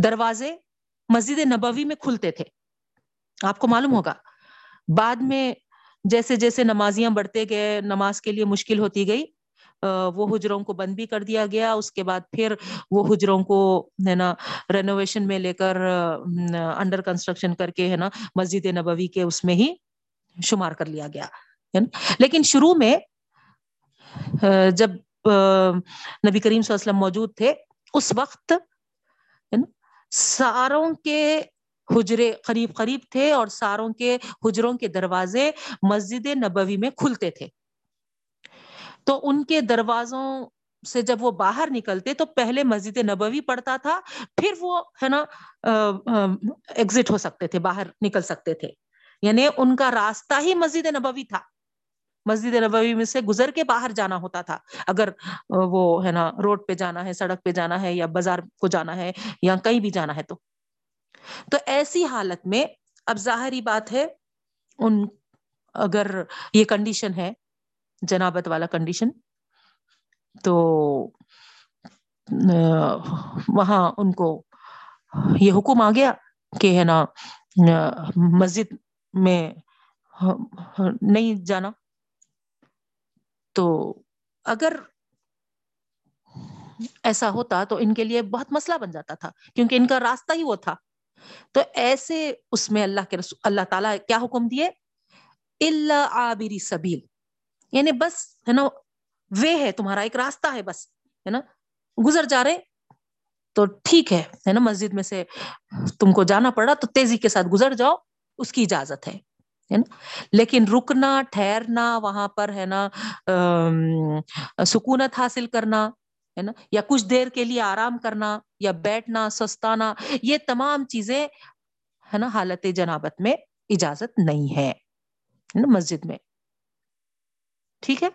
دروازے مسجد نبوی میں کھلتے تھے۔ آپ کو معلوم ہوگا۔ بعد میں جیسے جیسے نمازیاں بڑھتے گئے، نماز کے لیے مشکل ہوتی گئی وہ حجروں کو بند بھی کر دیا گیا۔ اس کے بعد پھر وہ حجروں کو، ہے نا رینوویشن میں لے کر انڈر کنسٹرکشن کر کے، ہے نا، مسجد نبوی کے اس میں ہی شمار کر لیا گیا۔ یعنی، لیکن شروع میں جب نبی کریم صلی اللہ علیہ وسلم موجود تھے اس وقت ساروں کے حجرے قریب قریب تھے اور ساروں کے حجروں کے دروازے مسجد نبوی میں کھلتے تھے۔ تو ان کے دروازوں سے جب وہ باہر نکلتے تو پہلے مسجد نبوی پڑتا تھا، پھر وہ، ہے نا ایگزٹ ہو سکتے تھے، باہر نکل سکتے تھے۔ یعنی ان کا راستہ ہی مسجد نبوی تھا۔ مسجد نبوی میں سے گزر کے باہر جانا ہوتا تھا۔ اگر وہ ہے نا، روڈ پہ جانا ہے، سڑک پہ جانا ہے یا بازار کو جانا ہے یا کہیں بھی جانا ہے تو۔ تو ایسی حالت میں اب ظاہری بات ہے، ان اگر یہ کنڈیشن ہے، جنابت والا کنڈیشن تو وہاں ان کو یہ حکم آ گیا کہ ہے نا مسجد میں نہیں جانا۔ تو اگر ایسا ہوتا تو ان کے لیے بہت مسئلہ بن جاتا تھا، کیونکہ ان کا راستہ ہی وہ تھا۔ تو ایسے اس میں اللہ کے رسول، اللہ تعالیٰ کیا حکم دیے؟ اللہ آبری سبیل یعنی بس، ہے نا وے ہے، تمہارا ایک راستہ ہے بس، ہے نا۔ گزر جا رہے، تو ٹھیک ہے نا، مسجد میں سے تم کو جانا پڑا تو تیزی کے ساتھ گزر جاؤ، اس کی اجازت ہے۔ لیکن رکنا، ٹھہرنا، وہاں پر ہے نا سکونت حاصل کرنا، ہے نا؟ یا کچھ دیر کے لیے آرام کرنا یا بیٹھنا، سستانا، یہ تمام چیزیں ہے نا حالت جنابت میں اجازت نہیں ہے نا مسجد میں۔ ٹھیک ہے؟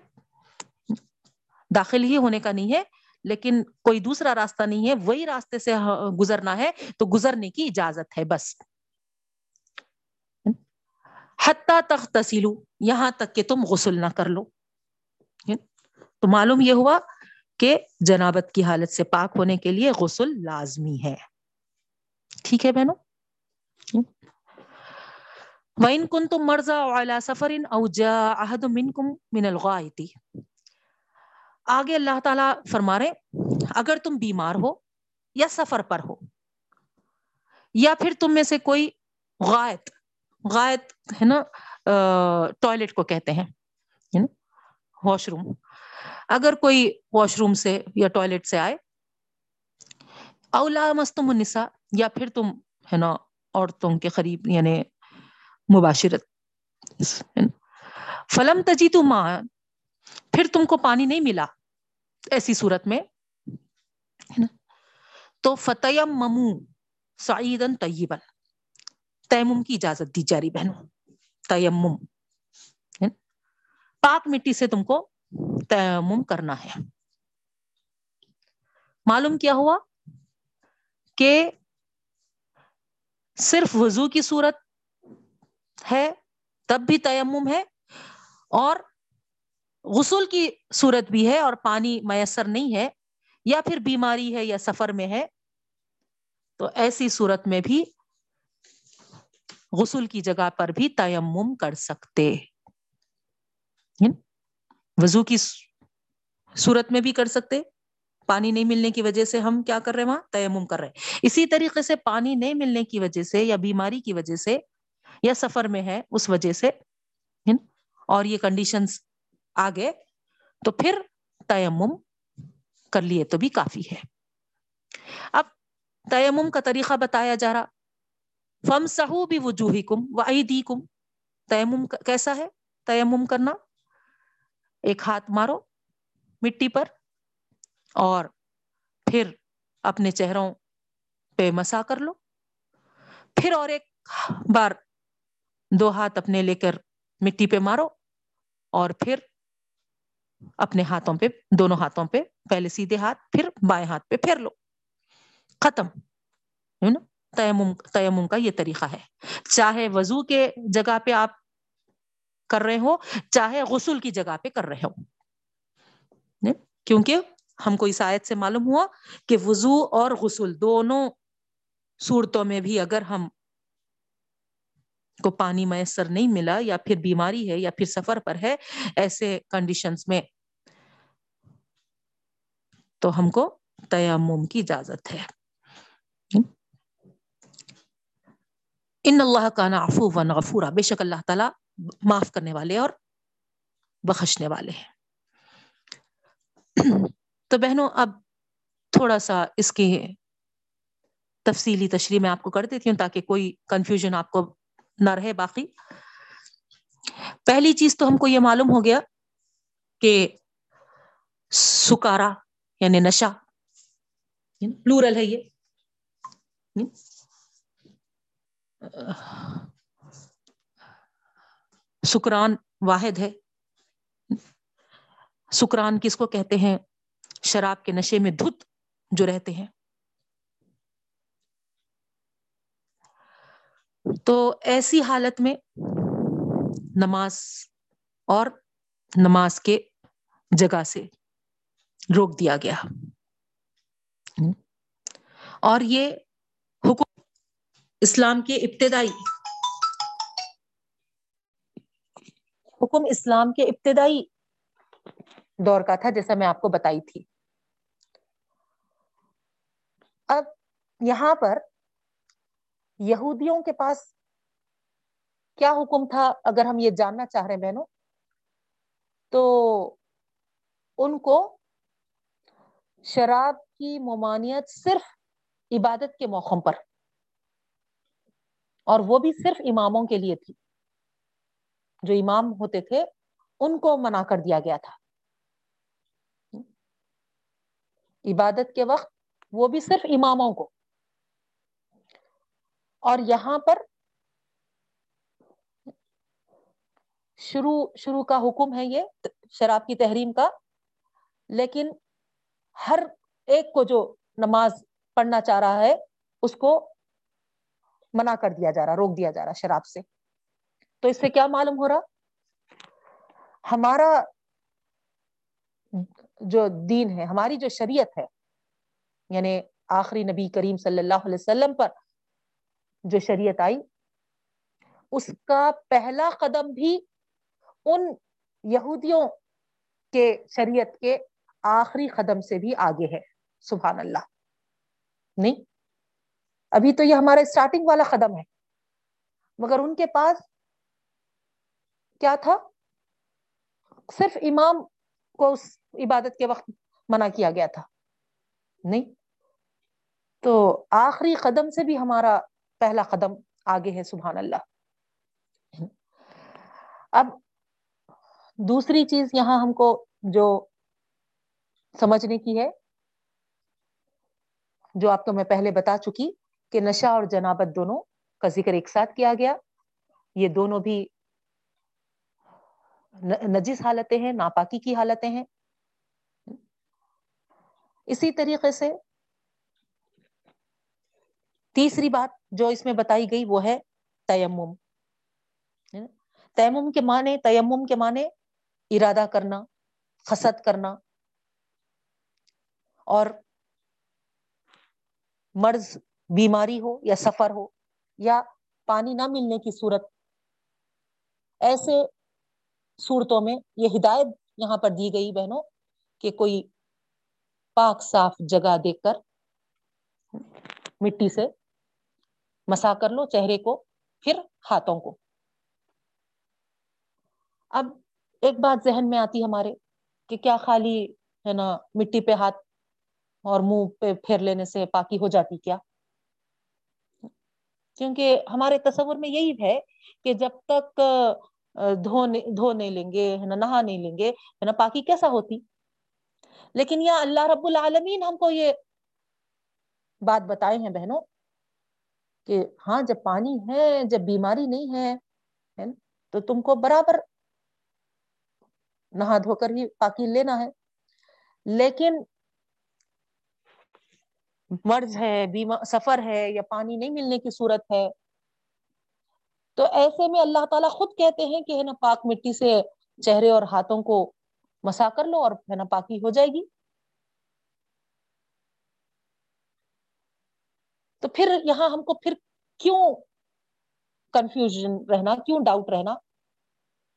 داخل ہی ہونے کا نہیں ہے، لیکن کوئی دوسرا راستہ نہیں ہے، وہی راستے سے ہاں، گزرنا ہے، تو گزرنے کی اجازت ہے، بس۔ حتیٰ تخ تسیلو یہاں تک کہ تم غسل نہ کر لو۔ یعنی تو معلوم یہ ہوا کہ جنابت کی حالت سے پاک ہونے کے لیے غسل لازمی ہے۔ ٹھیک ہے بہنوں؟ وَإِن كُنْتُمْ مَرْضَى عَلَى سَفَرٍ أَوْ جَاءَ أَحَدٌ مِّنْكُمْ مِنَ الْغَائِطِ۔ آگے اللہ تعالیٰ فرما رہے اگر تم بیمار ہو یا سفر پر ہو یا پھر تم میں سے کوئی غائط غائط ہے نا ٹوائلٹ کو کہتے ہیں واش روم اگر کوئی واش روم سے یا ٹوائلٹ سے آئے، اولا مستم النساء، یا پھر تم، ہے نا، عورتوں کے قریب یعنی مباشرت فلم تجی تو ماں پھر تم کو پانی نہیں ملا، ایسی صورت میں تو فتح ممو سعیدن طیبن تیمم کی اجازت دی جاری بہنوں، تیمم۔ پاک مٹی سے تم کو تیمم کرنا ہے۔ معلوم کیا ہوا کہ صرف وضو کی صورت ہے، تب بھی تیمم ہے اور غسل کی صورت بھی ہے اور پانی میسر نہیں ہے، یا پھر بیماری ہے یا سفر میں ہے۔ تو ایسی صورت میں بھی غسل کی جگہ پر بھی تیمم کر سکتے۔ یعنی وضو کی صورت میں بھی کر سکتے۔ پانی نہیں ملنے کی وجہ سے ہم کیا کر رہے وہاں؟ تیمم کر رہے اسی طریقے سے پانی نہیں ملنے کی وجہ سے یا بیماری کی وجہ سے یا سفر میں ہے اس وجہ سے یعنی اور یہ کنڈیشن آگے، تو پھر تیمم کر لیے تو بھی کافی ہے۔ اب تیمم کا طریقہ بتایا جا رہا۔ فم سہو بھی وجوہی کم و کم تیمم کیسا ہے؟ تیمم کرنا. ایک ہاتھ مارو مٹی پر اور پھر اپنے چہروں پہ مسا کر لو. پھر اور ایک بار دو ہاتھ اپنے لے کر مٹی پہ مارو اور پھر اپنے ہاتھوں پہ، دونوں ہاتھوں پہ، پہلے سیدھے ہاتھ، پھر بائیں ہاتھ پہ، پھر لو. ختم. نا؟ تیمم تیمم کا یہ طریقہ ہے۔ چاہے وضو کے جگہ پہ آپ کر رہے ہو چاہے غسل کی جگہ پہ کر رہے ہو کیونکہ ہم کو عیسائیت سے معلوم ہوا کہ وضو اور غسل دونوں صورتوں میں بھی اگر ہم کو پانی میسر نہیں ملا یا پھر بیماری ہے یا پھر سفر پر ہے ایسے کنڈیشنز میں، تو ہم کو تیمم کی اجازت ہے۔ ان اللہ کا نافو و نغفورا بے شک اللہ تعالی معاف کرنے والے اور بخشنے والے ہیں۔ تو بہنوں، اب تھوڑا سا اس کے تفصیلی تشریح میں آپ کو کر دیتی ہوں تاکہ کوئی کنفیوژن آپ کو نہ رہے باقی۔ پہلی چیز تو ہم کو یہ معلوم ہو گیا کہ سکارا یعنی نشا پلورل یعنی ہے یہ۔ سکران واحد ہے۔ سکران کس کو کہتے ہیں؟ شراب کے نشے میں دھت جو رہتے ہیں۔ تو ایسی حالت میں نماز اور نماز کے جگہ سے روک دیا گیا۔ اور یہ اسلام کے ابتدائی حکم اسلام کے ابتدائی دور کا تھا، جیسا میں آپ کو بتائی تھی۔ اب یہاں پر یہودیوں کے پاس کیا حکم تھا؟ اگر ہم یہ جاننا چاہ رہے ہیں بہنوں، تو ان کو شراب کی ممانعت صرف عبادت کے موقع پر۔ اور وہ بھی صرف اماموں کے لیے تھی۔ جو امام ہوتے تھے، ان کو منع کر دیا گیا تھا۔ عبادت کے وقت وہ بھی صرف اماموں کو۔ اور یہاں پر شروع شروع کا حکم ہے یہ، شراب کی تحریم کا۔ لیکن ہر ایک کو جو نماز پڑھنا چاہ رہا ہے، اس کو منع کر دیا جا رہا، روک دیا جا رہا شراب سے۔ تو اس سے کیا معلوم ہو رہا؟ ہمارا جو دین ہے، ہماری جو شریعت ہے یعنی آخری نبی کریم صلی اللہ علیہ وسلم پر جو شریعت آئی، اس کا پہلا قدم بھی ان یہودیوں کے شریعت کے آخری قدم سے بھی آگے ہے۔ سبحان اللہ۔ نہیں؟ ابھی تو یہ ہمارا اسٹارٹنگ والا قدم ہے۔ مگر ان کے پاس کیا تھا؟ صرف امام کو اس عبادت کے وقت منع کیا گیا تھا۔ نہیں۔ تو آخری قدم سے بھی ہمارا پہلا قدم آگے ہے، سبحان اللہ۔ اب دوسری چیز یہاں ہم کو جو سمجھنے کی ہے، جو آپ کو میں پہلے بتا چکی۔ کہ نشہ اور جنابت دونوں کا ذکر ایک ساتھ کیا گیا۔ یہ دونوں بھی نجس حالتیں ہیں، ناپاکی کی حالتیں ہیں۔ اسی طریقے سے تیسری بات جو اس میں بتائی گئی وہ ہے تیمم۔ تیمم کے معنی، تیمم کے معنی ارادہ کرنا خسد کرنا اور مرض بیماری ہو یا سفر ہو یا پانی نہ ملنے کی صورت، ایسے صورتوں میں یہ ہدایت یہاں پر دی گئی بہنوں کہ کوئی پاک صاف جگہ دیکھ کر مٹی سے مسا کر لو، چہرے کو، پھر ہاتھوں کو۔ اب ایک بات ذہن میں آتی ہمارے کہ کیا خالی ہے نا مٹی پہ ہاتھ اور منہ پہ پھیر لینے سے پاکی ہو جاتی کیا؟ کیونکہ ہمارے تصور میں یہی ہے کہ جب تک دھونے دھو نہیں لیں گے، ہے نا، نہا نہیں لیں گے، ہے نا، پاکی کیسا ہوتی؟ لیکن یا اللہ رب العالمین ہم کو یہ بات بتائے ہیں بہنوں کہ ہاں جب پانی ہے، جب بیماری نہیں ہے تو تم کو برابر نہا دھو کر ہی پاکی لینا ہے۔ لیکن مرض ہے بیما سفر ہے یا پانی نہیں ملنے کی صورت ہے۔ تو ایسے میں اللہ تعالیٰ خود کہتے ہیں کہ ہے نا، پاک مٹی سے چہرے اور ہاتھوں کو مسا کر لو اور ہے نا، پاکی ہو جائے گی۔ تو پھر یہاں ہم کو پھر کیوں کنفیوژن رہنا، کیوں ڈاؤٹ رہنا؟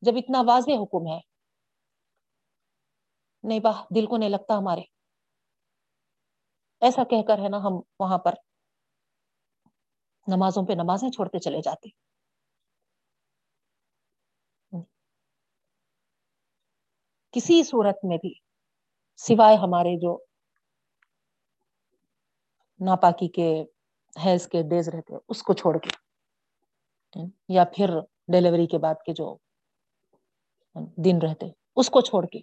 جب اتنا واضح حکم ہے۔ نہیں باہ دل کو نہیں لگتا ہمارے۔ ایسا کہہ کر ہے نا ہم وہاں پر نمازوں پہ نمازیں چھوڑتے چلے جاتے۔ کسی صورت میں بھی سوائے ہمارے جو ناپاکی کے حیض کے ڈیز رہتے اس کو چھوڑ کے۔ یا پھر ڈیلیوری کے بعد کے جو دن رہتے، اس کو چھوڑ کے۔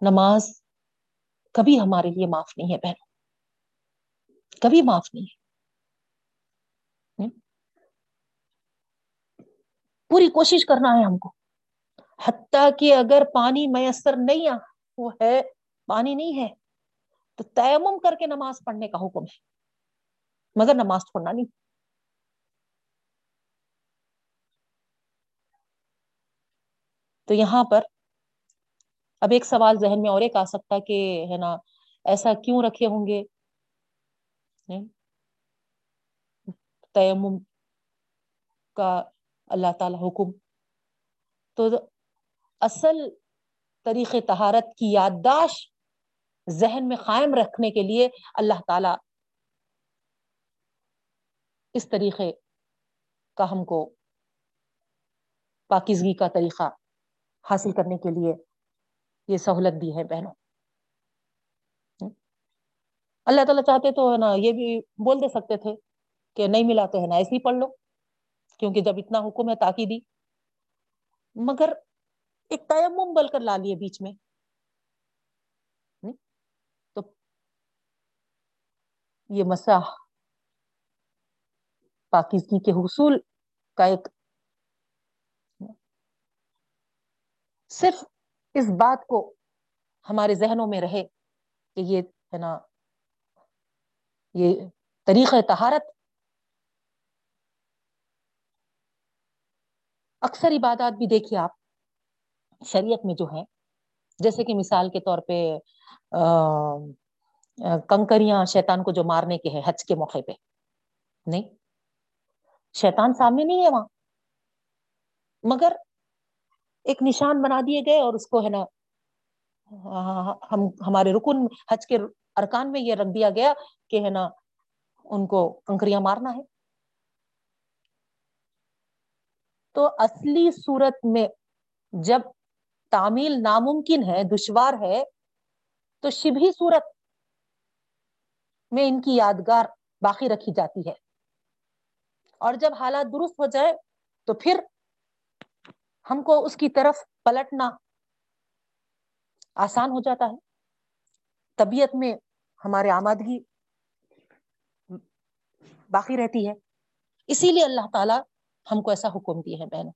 نماز کبھی ہمارے لیے معاف نہیں ہے بہنوں۔ کبھی معاف نہیں ہے۔ پوری کوشش کرنا ہے ہم کو۔ حتیٰ کہ اگر پانی میسر نہیں آ وہ ہے، پانی نہیں ہے، تو تیمم کر کے نماز پڑھنے کا حکم ہے۔ مگر نماز چھوڑنا نہیں۔ تو یہاں پر اب ایک سوال ذہن میں اور ایک آ سکتا کہ ہے نا، ایسا کیوں رکھے ہوں گے؟ تیمم کا اللہ تعالی حکم۔ تو اصل طریق تہارت کی یادداشت ذہن میں قائم رکھنے کے لیے اللہ تعالی اس طریقے کا ہم کو پاکیزگی کا طریقہ حاصل کرنے کے لیے یہ سہولت دی ہے بہنوں۔ اللہ تعالیٰ چاہتے تو ہے نا، یہ بھی بول دے سکتے تھے کہ نہیں ملا تو ہے نا، ایسے ہی پڑھ لو۔ کیونکہ جب اتنا حکم ہے تاکی دی۔ مگر ایک تیمم بل کر لا لیے بیچ میں۔ تو یہ مساح پاکیزگی کے حصول کا ایک صرف اس بات کو ہمارے ذہنوں میں رہے کہ یہ ہے نا، یہ طریقہ تہارت اکثر عبادات بھی دیکھیے آپ، شریعت میں جو ہے، جیسے کہ مثال کے طور پہ کنکریاں شیطان کو جو مارنے کے ہیں حج کے موقع پہ۔ نہیں، شیطان سامنے نہیں ہے وہاں۔ مگر ایک نشان بنا دیے گئے اور اس کو ہے نا، ہم، ہمارے رکن حج کے ارکان میں یہ رکھ دیا گیا کہ ہے نا، ان کو کنکریاں مارنا ہے۔ تو اصلی صورت میں جب تعمیل ناممکن ہے، دشوار ہے، تو شبھی صورت میں ان کی یادگار باقی رکھی جاتی ہے۔ اور جب حالات درست ہو جائے، تو پھر ہم کو اس کی طرف پلٹنا آسان ہو جاتا ہے۔ طبیعت میں ہمارے آمادگی باقی رہتی ہے۔ اسی لیے اللہ تعالی ہم کو ایسا حکم دیے ہیں بہنوں،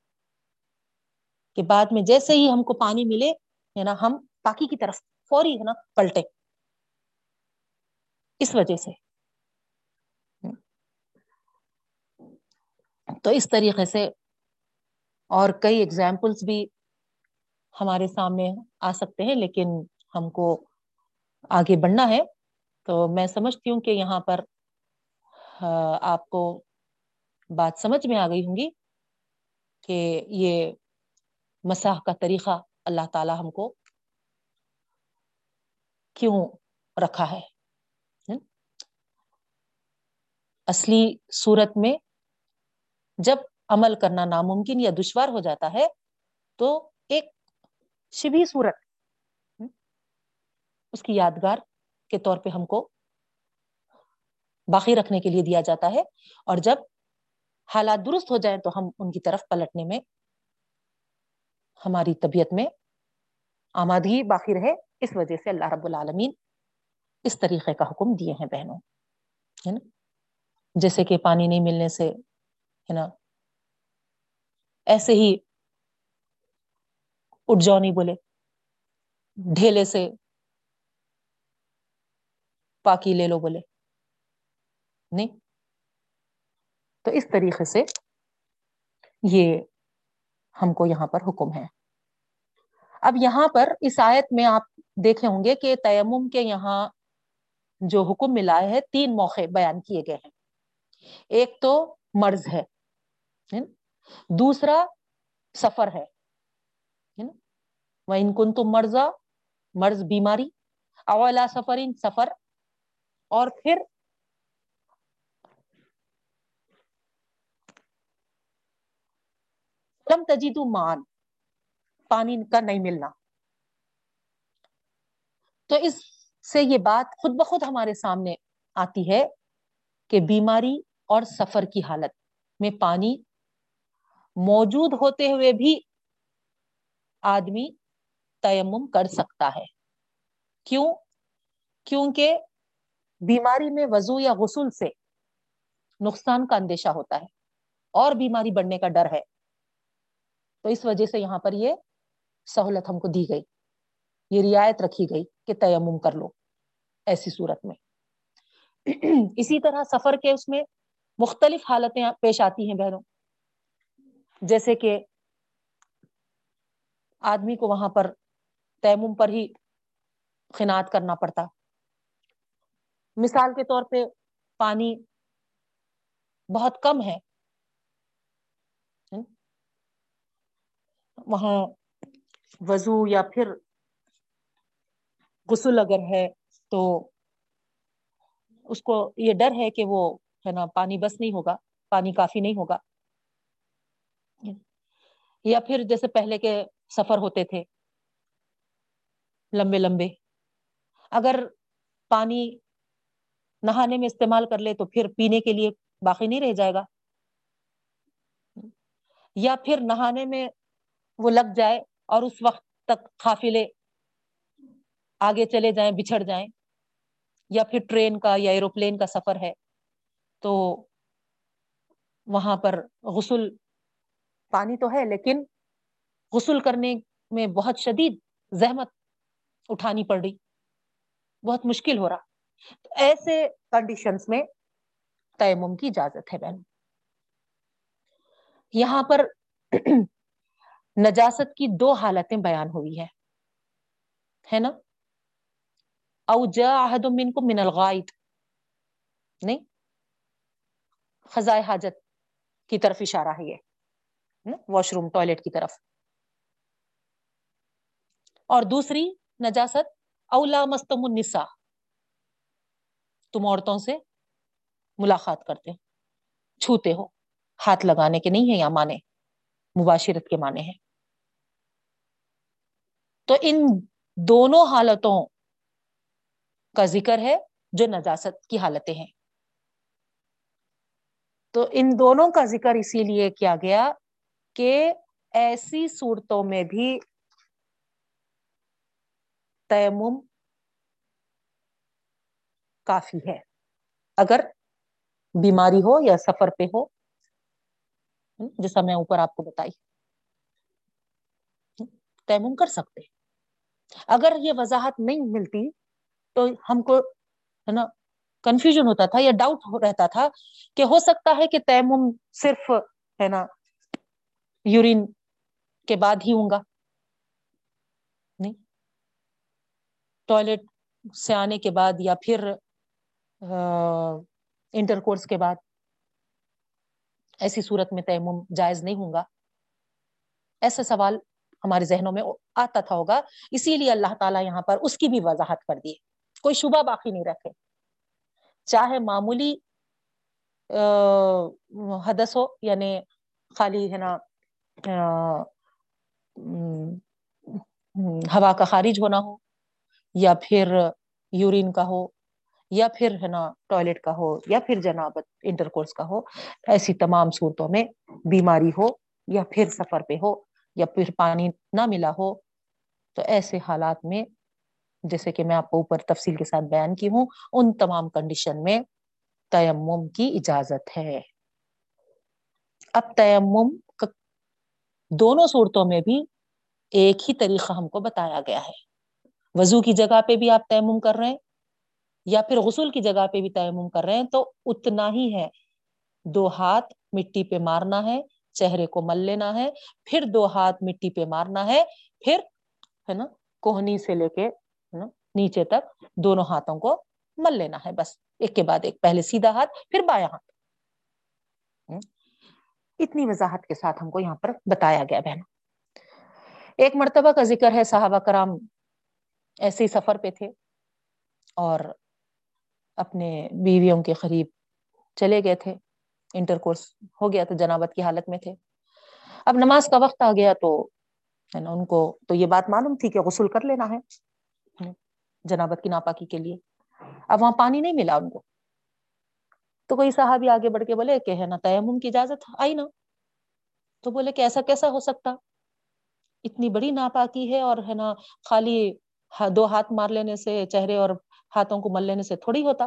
کہ بعد میں جیسے ہی ہم کو پانی ملے ہے نا ہم پاکی کی طرف فوری ہے نا پلٹے اس وجہ سے۔ تو اس طریقے سے اور کئی ایگزامپلس بھی ہمارے سامنے آ سکتے ہیں، لیکن ہم کو آگے بڑھنا ہے۔ تو میں سمجھتی ہوں کہ یہاں پر آپ کو بات سمجھ میں آ گئی ہوں گی کہ یہ مساح کا طریقہ اللہ تعالی ہم کو کیوں رکھا ہے۔ اصلی صورت میں جب عمل کرنا ناممکن یا دشوار ہو جاتا ہے، تو ایک شبھی صورت اس کی یادگار کے طور پہ ہم کو باقی رکھنے کے لیے دیا جاتا ہے۔ اور جب حالات درست ہو جائیں تو ہم ان کی طرف پلٹنے میں ہماری طبیعت میں آمادگی باقی رہے۔ اس وجہ سے اللہ رب العالمین اس طریقے کا حکم دیے ہیں بہنوں، ہے نا؟ جیسے کہ پانی نہیں ملنے سے، ہے نا؟ ایسے ہی اٹھ جاؤ نہیں بولے۔ ڈھیلے سے پاکی لے لو بولے۔ نہیں۔ تو اس طریقے سے یہ ہم کو یہاں پر حکم ہے۔ اب یہاں پر اس آیت میں آپ دیکھے ہوں گے کہ تیمم کے یہاں جو حکم ملا ہے تین موقع بیان کیے گئے ہیں۔ ایک تو مرض ہے۔ دوسرا سفر ہے وہ ان کن تم مرضا مرض، بیماری، اولا سفر ان سفر۔ اور پھر کم تجید مان پانی کا نہیں ملنا۔ تو اس سے یہ بات خود بخود ہمارے سامنے آتی ہے کہ بیماری اور سفر کی حالت میں پانی موجود ہوتے ہوئے بھی آدمی تیمم کر سکتا ہے۔ کیوں؟ کیونکہ بیماری میں وضو یا غسل سے نقصان کا اندیشہ ہوتا ہے اور بیماری بڑھنے کا ڈر ہے۔ تو اس وجہ سے یہاں پر یہ سہولت ہم کو دی گئی۔ یہ رعایت رکھی گئی کہ تیمم کر لو ایسی صورت میں۔ اسی طرح سفر کے اس میں مختلف حالتیں پیش آتی ہیں بہنوں۔ جیسے کہ آدمی کو وہاں پر تیمم پر ہی خنات کرنا پڑتا۔ مثال کے طور پہ پانی بہت کم ہے۔ وہاں وضو یا پھر غسل اگر ہے تو اس کو یہ ڈر ہے کہ وہ ہے نا پانی بس نہیں ہوگا، پانی کافی نہیں ہوگا۔ یا پھر جیسے پہلے کے سفر ہوتے تھے، لمبے لمبے۔ اگر پانی نہانے میں استعمال کر لے تو پھر پینے کے لیے باقی نہیں رہ جائے گا۔ یا پھر نہانے میں وہ لگ جائے اور اس وقت تک قافلے آگے چلے جائیں، بچھڑ جائیں۔ یا پھر ٹرین کا یا ایروپلین کا سفر ہے تو وہاں پر غسل پانی تو ہے، لیکن غسل کرنے میں بہت شدید زحمت اٹھانی پڑ رہی۔ بہت مشکل ہو رہا۔ تو ایسے کنڈیشنس میں تیمم کی اجازت ہے بہن۔ یہاں پر نجاست کی دو حالتیں بیان ہوئی ہے ہے نا؟ او جا عہد من کو من الغائط۔ نہیں؟ خزائے حاجت کی طرف اشارہ ہے یہ۔ واش روم ٹوائلٹ کی طرف۔ اور دوسری، نجاست، اولا مستم النساء۔ تم عورتوں سے ملاقات کرتے چھوتے ہو، ہاتھ لگانے کے نہیں ہے یا مانے، مباشرت کے معنی ہیں۔ تو ان دونوں حالتوں کا ذکر ہے جو نجاست کی حالتیں ہیں۔ تو ان دونوں کا ذکر اسی لیے کیا گیا کہ ایسی صورتوں میں بھی تیمم کافی ہے۔ اگر بیماری ہو یا سفر پہ ہو جیسا میں اوپر آپ کو بتائی، تیمم کر سکتے اگر یہ وضاحت نہیں ملتی تو ہم کو، ہے نا کنفیوژن ہوتا تھا یا ڈاؤٹ رہتا تھا کہ ہو سکتا ہے کہ تیمم صرف، ہے نا یورین کے بعد ہی ہوں گا۔ نہیں۔ ٹوائلٹ سے آنے کے بعد یا پھر انٹر کورس کے بعد ایسی صورت میں تیمم جائز نہیں ہوں گا۔ ایسا سوال ہمارے ذہنوں میں آتا تھا ہوگا۔ اسی لیے اللہ تعالیٰ یہاں پر اس کی بھی وضاحت کر دی۔ کوئی شبہ باقی نہیں رکھے۔ چاہے معمولی حدث ہو یعنی خالی ہے نا ہوا کا خارج ہونا ہو، یا پھر یورین کا ہو، یا پھر ہے نا ٹوائلٹ کا ہو، یا پھر جنابت انٹر کورس کا ہو، ایسی تمام صورتوں میں بیماری ہو، یا پھر سفر پہ ہو، یا پھر پانی نہ ملا ہو، تو ایسے حالات میں جیسے کہ میں آپ کو اوپر تفصیل کے ساتھ بیان کی ہوں، ان تمام کنڈیشن میں تیمم کی اجازت ہے۔ اب تیمم دونوں صورتوں میں بھی ایک ہی طریقہ ہم کو بتایا گیا ہے۔ وضو کی جگہ پہ بھی آپ تیمم کر رہے ہیں یا پھر غسل کی جگہ پہ بھی تیمم کر رہے ہیں تو اتنا ہی ہے۔ دو ہاتھ مٹی پہ مارنا ہے، چہرے کو مل لینا ہے، پھر دو ہاتھ مٹی پہ مارنا ہے، پھر ہے نا کوہنی سے لے کے نیچے تک دونوں ہاتھوں کو مل لینا ہے بس۔ ایک کے بعد ایک، پہلے سیدھا ہاتھ، پھر بایا ہاتھ۔ اتنی وضاحت کے ساتھ ہم کو یہاں پر بتایا گیا بہن ایک مرتبہ کا ذکر ہے صحابہ کرام ایسے ہی سفر پہ تھے اور اپنے بیویوں کے قریب چلے گئے تھے۔ انٹر کورس ہو گیا تھا جنابت کی حالت میں تھے۔ اب نماز کا وقت آ گیا تو ہے نا، ان کو تو یہ بات معلوم تھی کہ غسل کر لینا ہے جنابت کی ناپاکی کے لیے۔ اب وہاں پانی نہیں ملا ان کو۔ تو کوئی صاحب آگے بڑھ کے بولے، کہ ہے نا تیمم کی اجازت، آئی نا۔ تو بولے کہ ایسا کیسا ہو سکتا؟ اتنی بڑی ناپاکی ہے اور ہے نا خالی دو ہاتھ مار لینے سے چہرے اور ہاتھوں کو مل لینے سے تھوڑی ہوتا۔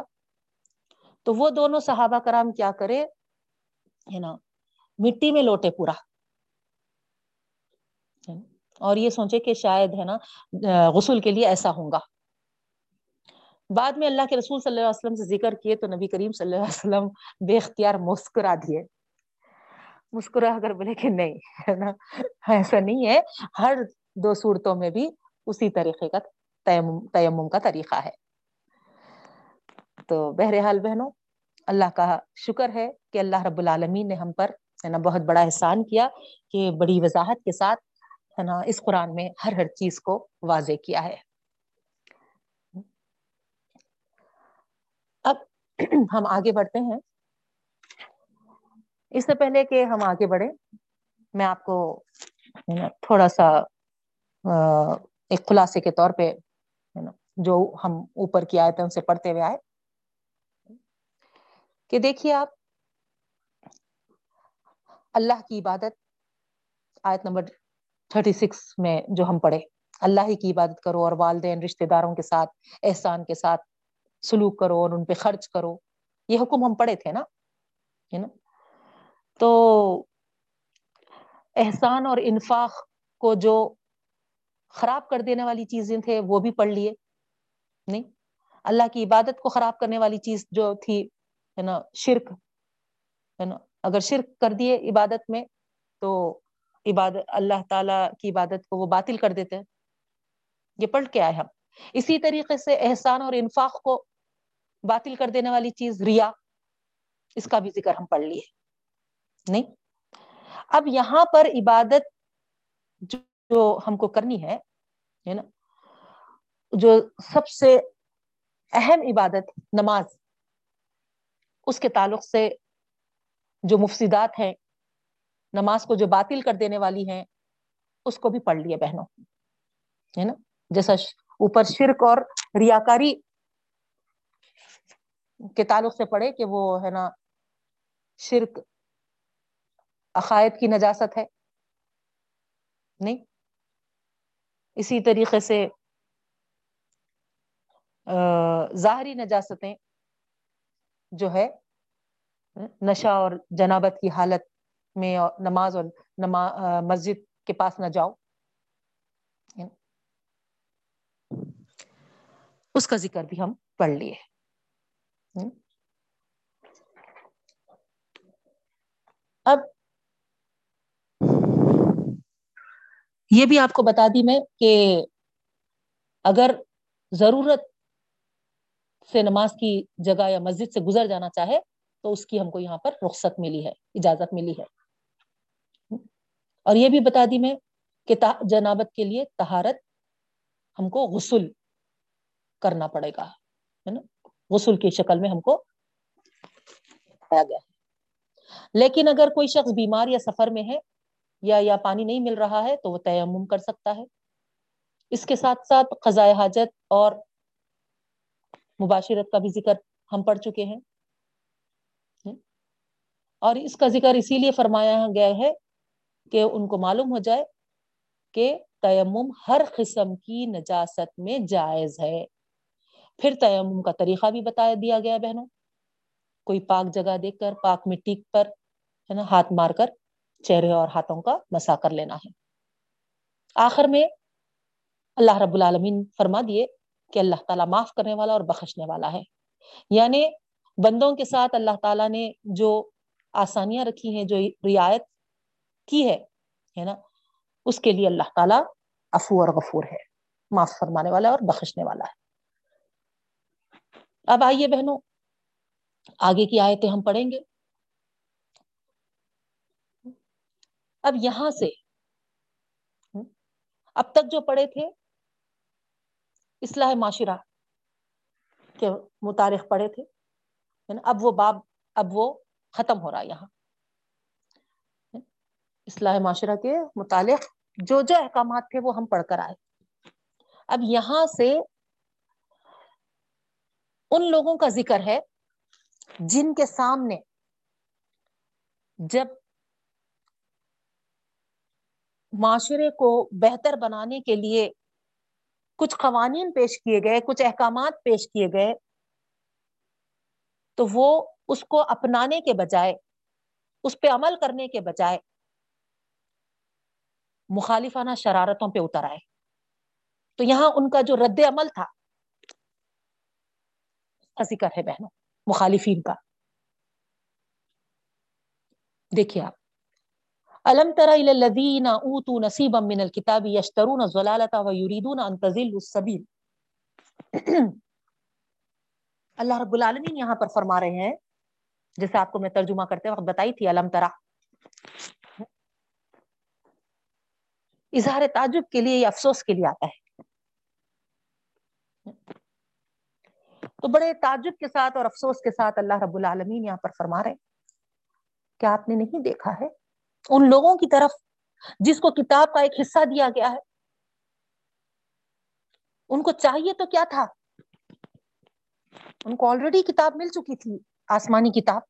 تو وہ دونوں صحابہ کرام کیا کرے؟ ہے نا، مٹی میں لوٹے پورا۔ اور یہ سوچے کہ شاید ہے نا غسل کے لیے ایسا ہوں گا۔ بعد میں اللہ کے رسول صلی اللہ علیہ وسلم سے ذکر کیے تو نبی کریم صلی اللہ علیہ وسلم بے اختیار مسکرا دیے۔ مسکرا اگر بولے کہ نہیں، ہے نا؟ ایسا نہیں ہے۔ ہر دو صورتوں میں بھی اسی طریقے کا تیمم کا طریقہ ہے۔ تو بہرحال بہنوں، اللہ کا شکر ہے کہ اللہ رب العالمین نے ہم پر، ہے نا، بہت بڑا احسان کیا کہ بڑی وضاحت کے ساتھ، ہے نا، اس قرآن میں ہر ہر چیز کو واضح کیا ہے اب ہم آگے بڑھتے ہیں۔ اس سے پہلے کہ ہم آگے بڑھیں، میں آپ کو تھوڑا سا ایک خلاصے کے طور پہ جو ہم اوپر کی آئے تھے ان سے پڑھتے ہوئے آئے۔ کہ دیکھیے آپ، اللہ کی عبادت، آیت نمبر تھرٹی سکس میں جو ہم پڑھے، اللہ ہی کی عبادت کرو اور والدین رشتے داروں کے ساتھ، احسان کے ساتھ سلوک کرو اور ان پہ خرچ کرو۔ یہ حکم ہم پڑھے تھے نا نا؟ تو احسان اور انفاق کو جو خراب کر دینے والی چیزیں تھے، وہ بھی پڑھ لیے۔ نہیں، اللہ کی عبادت کو خراب کرنے والی چیز جو تھی، ہے نا، شرک، ہے نا، اگر شرک کر دیے عبادت میں، تو عبادت، اللہ تعالی کی عبادت کو وہ باطل کر دیتے۔ ہیں یہ پڑھ کے آئے ہم۔ اسی طریقے سے احسان اور انفاق کو باطل کر دینے والی چیز ریا، اس کا بھی ذکر ہم پڑھ لیے۔ نہیں؟ اب یہاں پر عبادت جو ہم کو کرنی ہے نا؟ جو سب سے اہم عبادت، نماز، اس کے تعلق سے جو مفسدات ہیں، نماز کو جو باطل کر دینے والی ہیں، اس کو بھی پڑھ لیے بہنوں، ہے نا؟ جیسا اوپر شرک اور ریاکاری کے تعلق سے پڑھے کہ وہ ہے نا شرک عقائد کی نجاست ہے۔ نہیں۔ اسی طریقے سے ظاہری نجاستیں جو ہے، نشہ اور جنابت کی حالت میں نماز اور مسجد کے پاس نہ جاؤ۔ اس کا ذکر بھی ہم پڑھ لیے اب یہ بھی آپ کو بتا دی میں کہ اگر ضرورت سے نماز کی جگہ یا مسجد سے گزر جانا چاہے تو اس کی ہم کو یہاں پر رخصت ملی ہے، اجازت ملی ہے۔ اور یہ بھی بتا دی میں کہ جنابت کے لیے تہارت ہم کو غسل کرنا پڑے گا، ہے نا؟ غسل کی شکل میں ہم کو گیا۔ لیکن اگر کوئی شخص بیمار یا سفر میں ہے یا یا پانی نہیں مل رہا ہے تو وہ تیمم کر سکتا ہے۔ اس کے ساتھ ساتھ قضاء حاجت اور مباشرت کا بھی ذکر ہم پڑھ چکے ہیں۔ اور اس کا ذکر اسی لیے فرمایا گیا ہے کہ ان کو معلوم ہو جائے کہ تیمم ہر قسم کی نجاست میں جائز ہے۔ پھر تیمم کا طریقہ بھی بتا دیا گیا بہنوں۔ کوئی پاک جگہ دیکھ کر، پاک مٹی پر، ہے نا، ہاتھ مار کر چہرے اور ہاتھوں کا مسا کر لینا ہے۔ آخر میں اللہ رب العالمین فرما دیے کہ اللہ تعالیٰ معاف کرنے والا اور بخشنے والا ہے۔ یعنی بندوں کے ساتھ اللہ تعالیٰ نے جو آسانیاں رکھی ہیں، جو رعایت کی ہے نا، اس کے لیے اللہ تعالیٰ افو اور غفور ہے۔ معاف فرمانے والا اور بخشنے والا ہے۔ اب آئیے بہنوں، آگے کی آیتیں ہم پڑھیں گے۔ اب یہاں سے، اب تک جو پڑھے تھے، اصلاح معاشرہ کے متعلق پڑھے تھے یعنی اب وہ باب، اب وہ ختم ہو رہا یہاں۔ اصلاح معاشرہ کے متعلق جو جو احکامات تھے وہ ہم پڑھ کر آئے۔ اب یہاں سے ان لوگوں کا ذکر ہے جن کے سامنے جب معاشرے کو بہتر بنانے کے لیے کچھ قوانین پیش کیے گئے، کچھ احکامات پیش کیے گئے، تو وہ اس کو اپنانے کے بجائے، اس پہ عمل کرنے کے بجائے مخالفانہ شرارتوں پہ اتر آئے۔ تو یہاں ان کا جو رد عمل تھا کا ذکر ہے بہنوں، مخالفین کا۔ دیکھیے آپ۔ الم تر الذین اوتوا نصیبا من الكتاب یشترون الضلالة ویریدون ان تضلوا السبیل۔ اللہ رب العالمین یہاں پر فرما رہے ہیں، جیسے آپ کو میں ترجمہ کرتے وقت بتائی تھی علم ترا اظہار تعجب کے لیے یا افسوس کے لیے آتا ہے۔ تو بڑے تعجب کے ساتھ اور افسوس کے ساتھ اللہ رب العالمین یہاں پر فرما رہے کیا آپ نے نہیں دیکھا ہے؟ ان لوگوں کی طرف جس کو کتاب کا ایک حصہ دیا گیا ہے۔ ان کو چاہیے تو کیا تھا؟ ان کو آلریڈی کتاب مل چکی تھی، آسمانی کتاب۔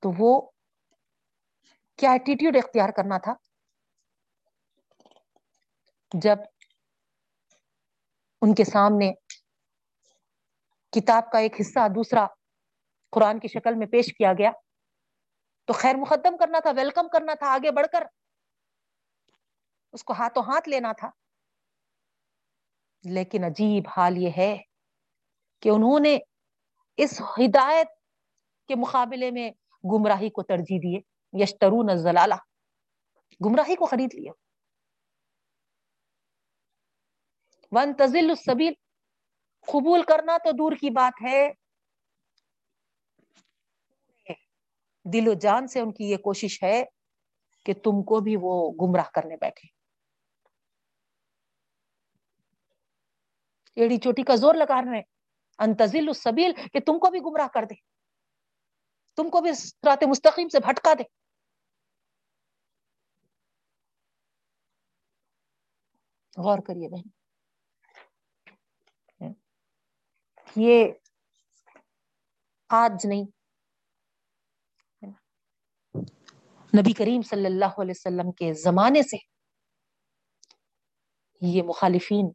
تو وہ کیا ایٹیٹیوڈ اختیار کرنا تھا؟ جب ان کے سامنے کتاب کا ایک حصہ، دوسرا قرآن کی شکل میں پیش کیا گیا۔ تو خیر مقدم کرنا تھا، ویلکم کرنا تھا، آگے بڑھ کر اس کو ہاتھوں ہاتھ لینا تھا۔ لیکن عجیب حال یہ ہے کہ انہوں نے اس ہدایت کے مقابلے میں گمراہی کو ترجیح دیے یشترون الزلالہ، گمراہی کو خرید لیا۔ ون تزل السبیل قبول کرنا تو دور کی بات ہے۔ دل و جان سے ان کی یہ کوشش ہے کہ تم کو بھی وہ گمراہ کرنے بیٹھے۔ ایڑی چوٹی کا زور لگا رہے انتظل السبیل کہ تم کو بھی گمراہ کر دے۔ تم کو بھی رات مستقیم سے بھٹکا دے۔ غور کریے بہن۔ یہ آج نہیں۔ نبی کریم صلی اللہ علیہ وسلم کے زمانے سے یہ مخالفین،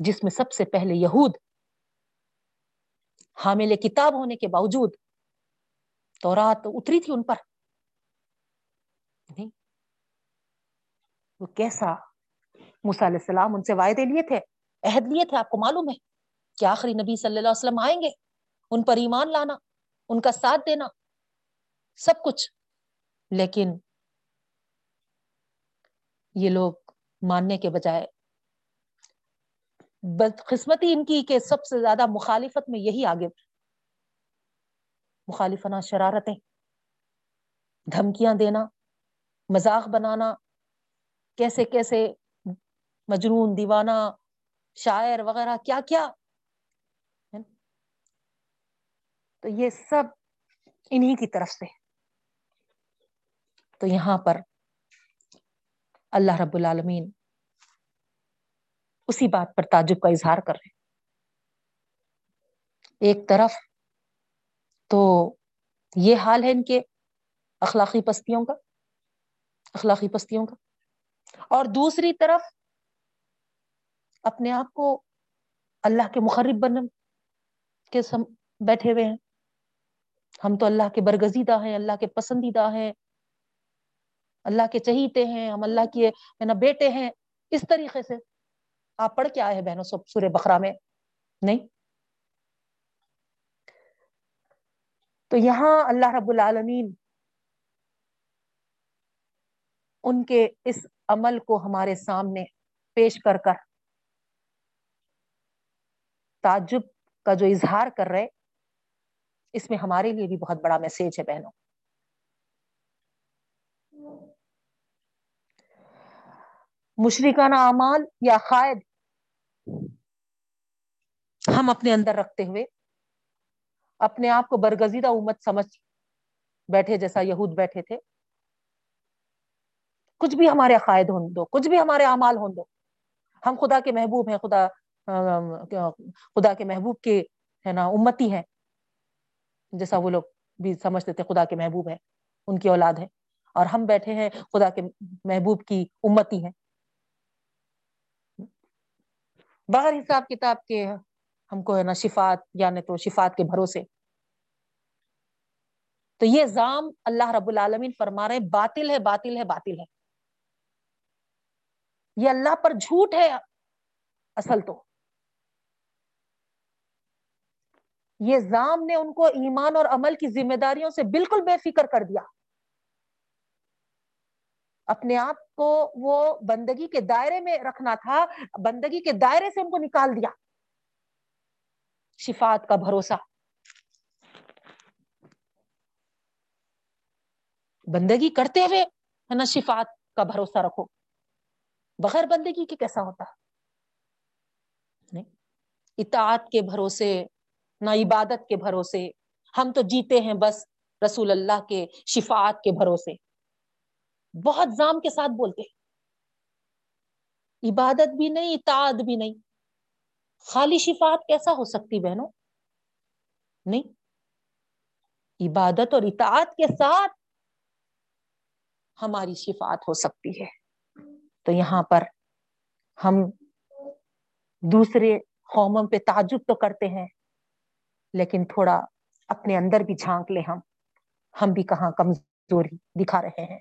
جس میں سب سے پہلے یہود حامل کتاب ہونے کے باوجود تو رات اتری تھی ان پر۔ نہیں، وہ کیسا علیہ السلام ان سے وعدے لیے تھے، عہد لیے تھے، آپ کو معلوم ہے۔ کہ آخری نبی صلی اللہ علیہ وسلم آئیں گے؟ ان پر ایمان لانا، ان کا ساتھ دینا، سب کچھ۔ لیکن یہ لوگ ماننے کے بجائے بدقسمتی ان کی کہ سب سے زیادہ مخالفت میں یہی آگے۔ مخالفنا شرارتیں، دھمکیاں دینا، مذاق بنانا، کیسے کیسے مجنون، دیوانہ، شاعر وغیرہ، کیا کیا تو یہ سب انہی کی طرف سے۔ تو یہاں پر اللہ رب العالمین اسی بات پر تعجب کا اظہار کر رہے ایک طرف تو یہ حال ہے ان کے اخلاقی پستیوں کا، اخلاقی پستیوں کا۔ اور دوسری طرف اپنے آپ کو اللہ کے مخرب بن کے سم بیٹھے ہوئے ہیں۔ ہم تو اللہ کے برگزیدہ ہیں، اللہ کے پسندیدہ ہیں۔ اللہ کے چہیتے ہیں، ہم اللہ کے نا بیٹے ہیں۔ اس طریقے سے آپ پڑھ کے آئے ہیں بہنوں سب سورہ بخرا میں۔ نہیں؟ تو یہاں اللہ رب العالمین ان کے اس عمل کو ہمارے سامنے پیش کر کر تعجب کا جو اظہار کر رہے اس میں ہمارے لیے بھی بہت بڑا میسج ہے بہنوں۔ مشرکانہ اعمال یا قائد ہم اپنے اندر رکھتے ہوئے اپنے آپ کو برگزیدہ امت سمجھ بیٹھے جیسا یہود بیٹھے تھے۔ کچھ بھی ہمارے عقائد ہوں دو، کچھ بھی ہمارے اعمال ہوں دو۔ ہم خدا کے محبوب ہیں، خدا خدا کے محبوب کے، ہے نا، امتی ہیں۔ جیسا وہ لوگ بھی سمجھتے تھے خدا کے محبوب ہیں، ان کی اولاد ہے اور ہم بیٹھے ہیں خدا کے محبوب کی امتی ہیں۔ بغیر حساب کتاب کے ہم کو ہے نا شفات یعنی تو شفات کے بھروسے۔ تو یہ زام اللہ رب العالمین فرما رہے باطل ہے باطل ہے باطل ہے۔ یہ اللہ پر جھوٹ ہے اصل تو۔ یہ زام نے ان کو ایمان اور عمل کی ذمہ داریوں سے بالکل بے فکر کر دیا۔ اپنے آپ کو وہ بندگی کے دائرے میں رکھنا تھا، بندگی کے دائرے سے ان کو نکال دیا۔ شفات کا بھروسہ۔ بندگی کرتے ہوئے ہے نا شفات کا بھروسہ رکھو۔ بغیر بندگی کے کیسا ہوتا؟ اطاعت کے بھروسے نہ عبادت کے بھروسے۔ ہم تو جیتے ہیں بس رسول اللہ کے شفاعت کے بھروسے۔ بہت زام کے ساتھ بولتے عبادت بھی نہیں، اطاعت بھی نہیں۔ خالی شفاعت کیسا ہو سکتی بہنوں؟ نہیں۔ عبادت اور اطاعت کے ساتھ ہماری شفاعت ہو سکتی ہے۔ تو یہاں پر ہم دوسرے قوموں پہ تعجب تو کرتے ہیں۔ لیکن تھوڑا اپنے اندر بھی جھانک لے ہم۔ ہم بھی کہاں کمزوری دکھا رہے ہیں۔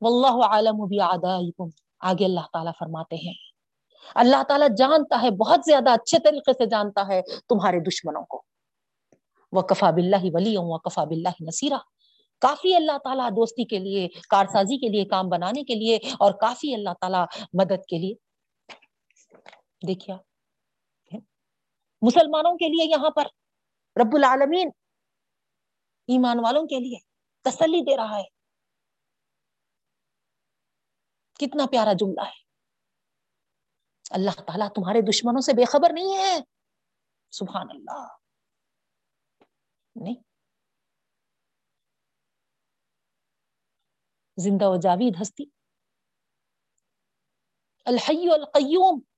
واللہ عالم بھی آگے اللہ تعالیٰ فرماتے ہیں۔ اللہ تعالیٰ جانتا ہے، بہت زیادہ اچھے طریقے سے جانتا ہے تمہارے دشمنوں کو۔ وکفا بلّہ ولی وکفا بلّہ نصیرہ کافی اللہ تعالیٰ دوستی کے لیے، کارسازی کے لیے، کام بنانے کے لیے اور کافی اللہ تعالیٰ مدد کے لیے۔ دیکھیا مسلمانوں کے لیے یہاں پر رب العالمین ایمان والوں کے لیے تسلی دے رہا ہے۔ کتنا پیارا جملہ ہے۔ اللہ تعالیٰ تمہارے دشمنوں سے بے خبر نہیں ہے۔ سبحان اللہ۔ نہیں۔ زندہ و جاوید ہستی۔ الحی القیوم۔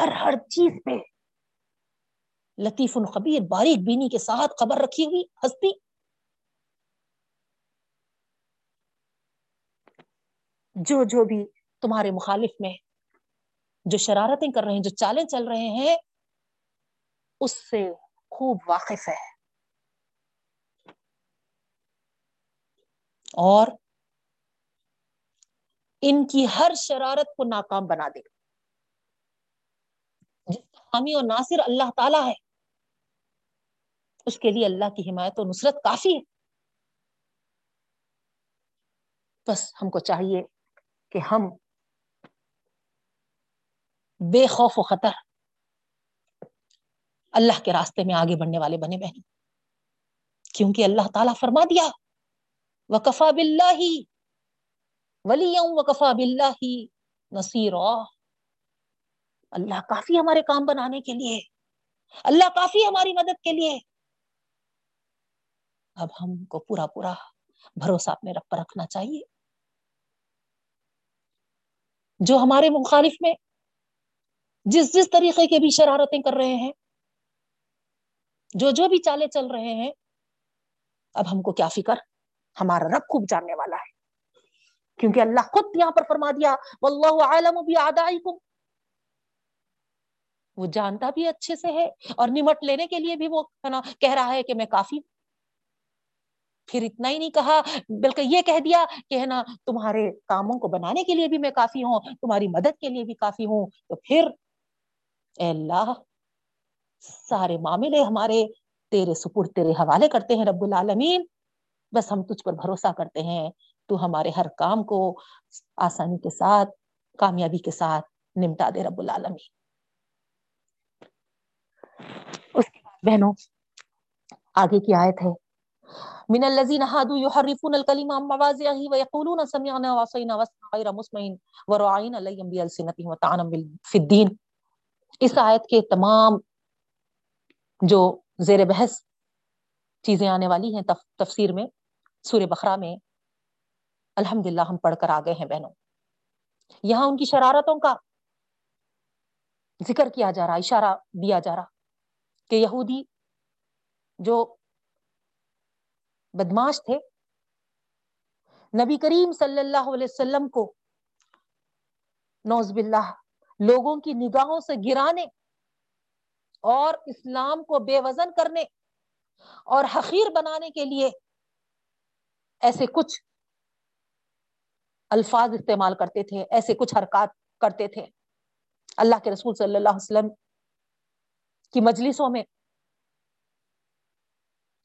ہر ہر چیز پہ۔ لطیف الخبیر باریک بینی کے ساتھ خبر رکھی ہوئی، ہستی۔ جو جو بھی تمہارے مخالف میں جو شرارتیں کر رہے ہیں، جو چالیں چل رہے ہیں، اس سے خوب واقف ہے۔ اور ان کی ہر شرارت کو ناکام بنا دے۔ حامی اور ناصر اللہ تعالی ہے۔ اس کے لیے اللہ کی حمایت و نصرت کافی ہے۔ بس ہم کو چاہیے کہ ہم بے خوف و خطر اللہ کے راستے میں آگے بڑھنے والے بنے بہن کیونکہ اللہ تعالیٰ فرما دیا وکفا بلّہ ولی وکفا بلّہ نصیر اللہ کافی ہمارے کام بنانے کے لیے اللہ کافی ہماری مدد کے لیے اب ہم کو پورا پورا بھروسہ اپنے رب پر رکھنا چاہیے۔ جو ہمارے مخالف میں جس جس طریقے کے بھی شرارتیں کر رہے ہیں، جو جو بھی چالے چل رہے ہیں، اب ہم کو کیا فکر؟ ہمارا رب خوب جاننے والا ہے۔ کیونکہ اللہ خود یہاں پر فرما دیا، واللہ عالم بھی آدائکم وہ جانتا بھی اچھے سے ہے اور نمٹ لینے کے لیے بھی وہ نا کہہ رہا ہے کہ میں کافی پھر اتنا ہی نہیں کہا، بلکہ یہ کہہ دیا کہ ہے نا تمہارے کاموں کو بنانے کے لیے بھی میں کافی ہوں، تمہاری مدد کے لیے بھی کافی ہوں۔ تو پھر اے اللہ، سارے معاملے ہمارے تیرے سپر تیرے حوالے کرتے ہیں رب العالمین۔ بس ہم تجھ پر بھروسہ کرتے ہیں۔ تو ہمارے ہر کام کو آسانی کے ساتھ، کامیابی کے ساتھ نمٹا دے رب العالمین اس کے بعد بہنوں، آگے کی آیت ہے۔ من الذين هادوا يحرفون الكلمه عن مواضعه ويقولون سمعنا وعصينا واسمع غير مسمع وراعينا ليا بالسنتهم وطعنا في الدين اس آیت کے تمام جو زیر بحث چیزیں آنے والی ہیں تفسیر میں، سورہ بخرا میں الحمد ہم پڑھ کر آ ہیں بہنوں۔ یہاں ان کی شرارتوں کا ذکر کیا جا رہا، اشارہ دیا جا رہا۔ کہ یہودی جو بدماش تھے، نبی کریم صلی اللہ علیہ وسلم کو نوز باللہ لوگوں کی نگاہوں سے گرانے اور اسلام کو بے وزن کرنے اور حقیر بنانے کے لیے ایسے کچھ الفاظ استعمال کرتے تھے، ایسے کچھ حرکات کرتے تھے۔ اللہ کے رسول صلی اللہ علیہ وسلم کی مجلسوں میں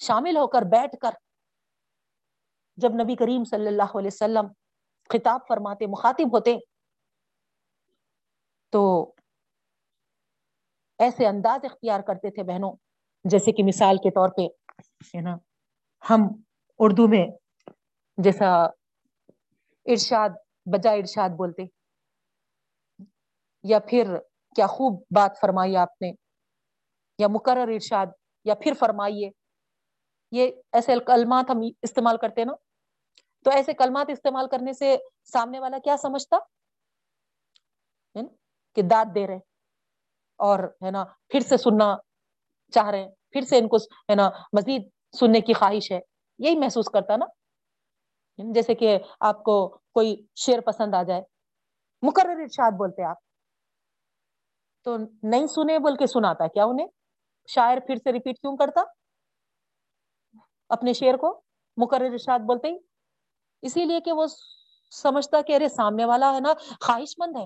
شامل ہو کر بیٹھ کر جب نبی کریم صلی اللہ علیہ وسلم خطاب فرماتے، مخاطب ہوتے، تو ایسے انداز اختیار کرتے تھے بہنوں، جیسے کہ مثال کے طور پہ، ہے نا، ہم اردو میں جیسا ارشاد بجا ارشاد بولتے، یا پھر کیا خوب بات فرمائی آپ نے یا مقرر ارشاد، یا پھر فرمائیے۔ یہ ایسے کلمات ہم استعمال کرتے نا۔ تو ایسے کلمات استعمال کرنے سے سامنے والا کیا سمجھتا؟ کہ داد دے رہے اور ہے نا، پھر سے سننا چاہ رہے ہیں۔ پھر سے ان کو ہے نا، مزید سننے کی خواہش ہے۔ یہی محسوس کرتا نا۔ جیسے کہ آپ کو کوئی شعر پسند آ جائے۔ مقرر ارشاد بولتے آپ۔ تو نہیں سنے بول کے سناتا کیا انہیں؟ شاعر پھر سے ریپیٹ کیوں کرتا؟ اپنے شعر کو؟ مقرر ارشاد بولتے ہی۔ اسی لیے کہ وہ سمجھتا کہ ارے سامنے والا ہے نا، خواہش مند ہے۔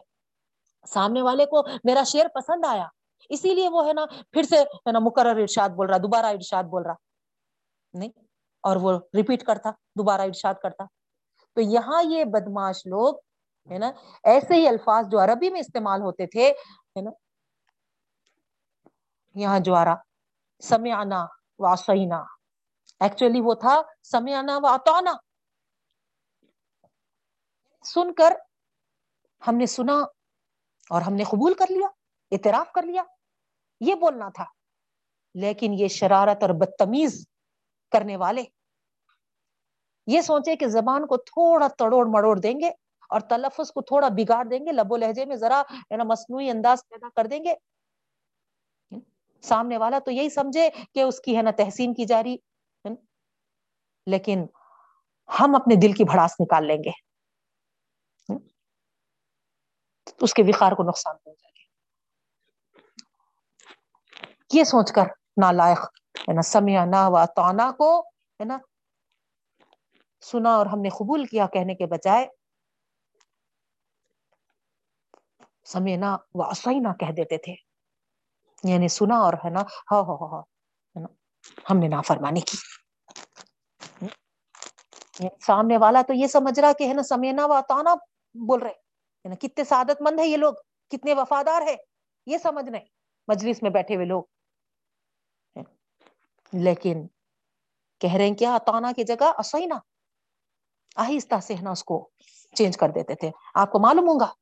سامنے والے کو میرا شعر پسند آیا۔ اسی لیے وہ ہے نا پھر سے ہے نا مقرر ارشاد بول رہا، دوبارہ ارشاد بول رہا۔ نہیں، اور وہ ریپیٹ کرتا، دوبارہ ارشاد کرتا۔ تو یہاں یہ بدماش لوگ ہے نا، ایسے ہی الفاظ جو عربی میں استعمال ہوتے تھے، ہے نا یہاں جو آ رہا سمیانا واسینا ایکچولی وہ تھا سمیانا و اتونا سن کر ہم نے سنا اور ہم نے قبول کر لیا، اعتراف کر لیا۔ یہ بولنا تھا، لیکن یہ شرارت اور بدتمیز کرنے والے۔ یہ سوچے کہ زبان کو تھوڑا تڑوڑ مڑوڑ دیں گے اور تلفظ کو تھوڑا بگاڑ دیں گے، لب و لہجے میں ذرا مصنوعی انداز پیدا کر دیں گے۔ سامنے والا تو یہی سمجھے کہ اس کی ہے نا تحسین کی جاری لیکن ہم اپنے دل کی بھڑاس نکال لیں گے اس کے وقار کو نقصان پہنچائے گے یہ سوچ کر نالائق، ہے نا سمیا نہ و تونا کو، ہے نا، سنا اور ہم نے قبول کیا کہنے کے بجائے سمینا و نہ کہہ دیتے تھے۔ یعنی سنا اور ہے نا؟ ہاں ہاں ہاں, ہاں۔ ہم نے نافرمانی کی۔ سامنے والا تو یہ سمجھ رہا کہ ہے نا، سمینا و تانا بول رہے یعنی کتنے سعادت مند ہے یہ لوگ، کتنے وفادار ہے یہ سمجھ نہیں مجلس میں بیٹھے ہوئے لوگ۔ لیکن کہہ رہے ہیں کیا تانا کی جگہ اسینا آہستہ سے ہے نا اس کو چینج کر دیتے تھے۔ آپ کو معلوم ہوگا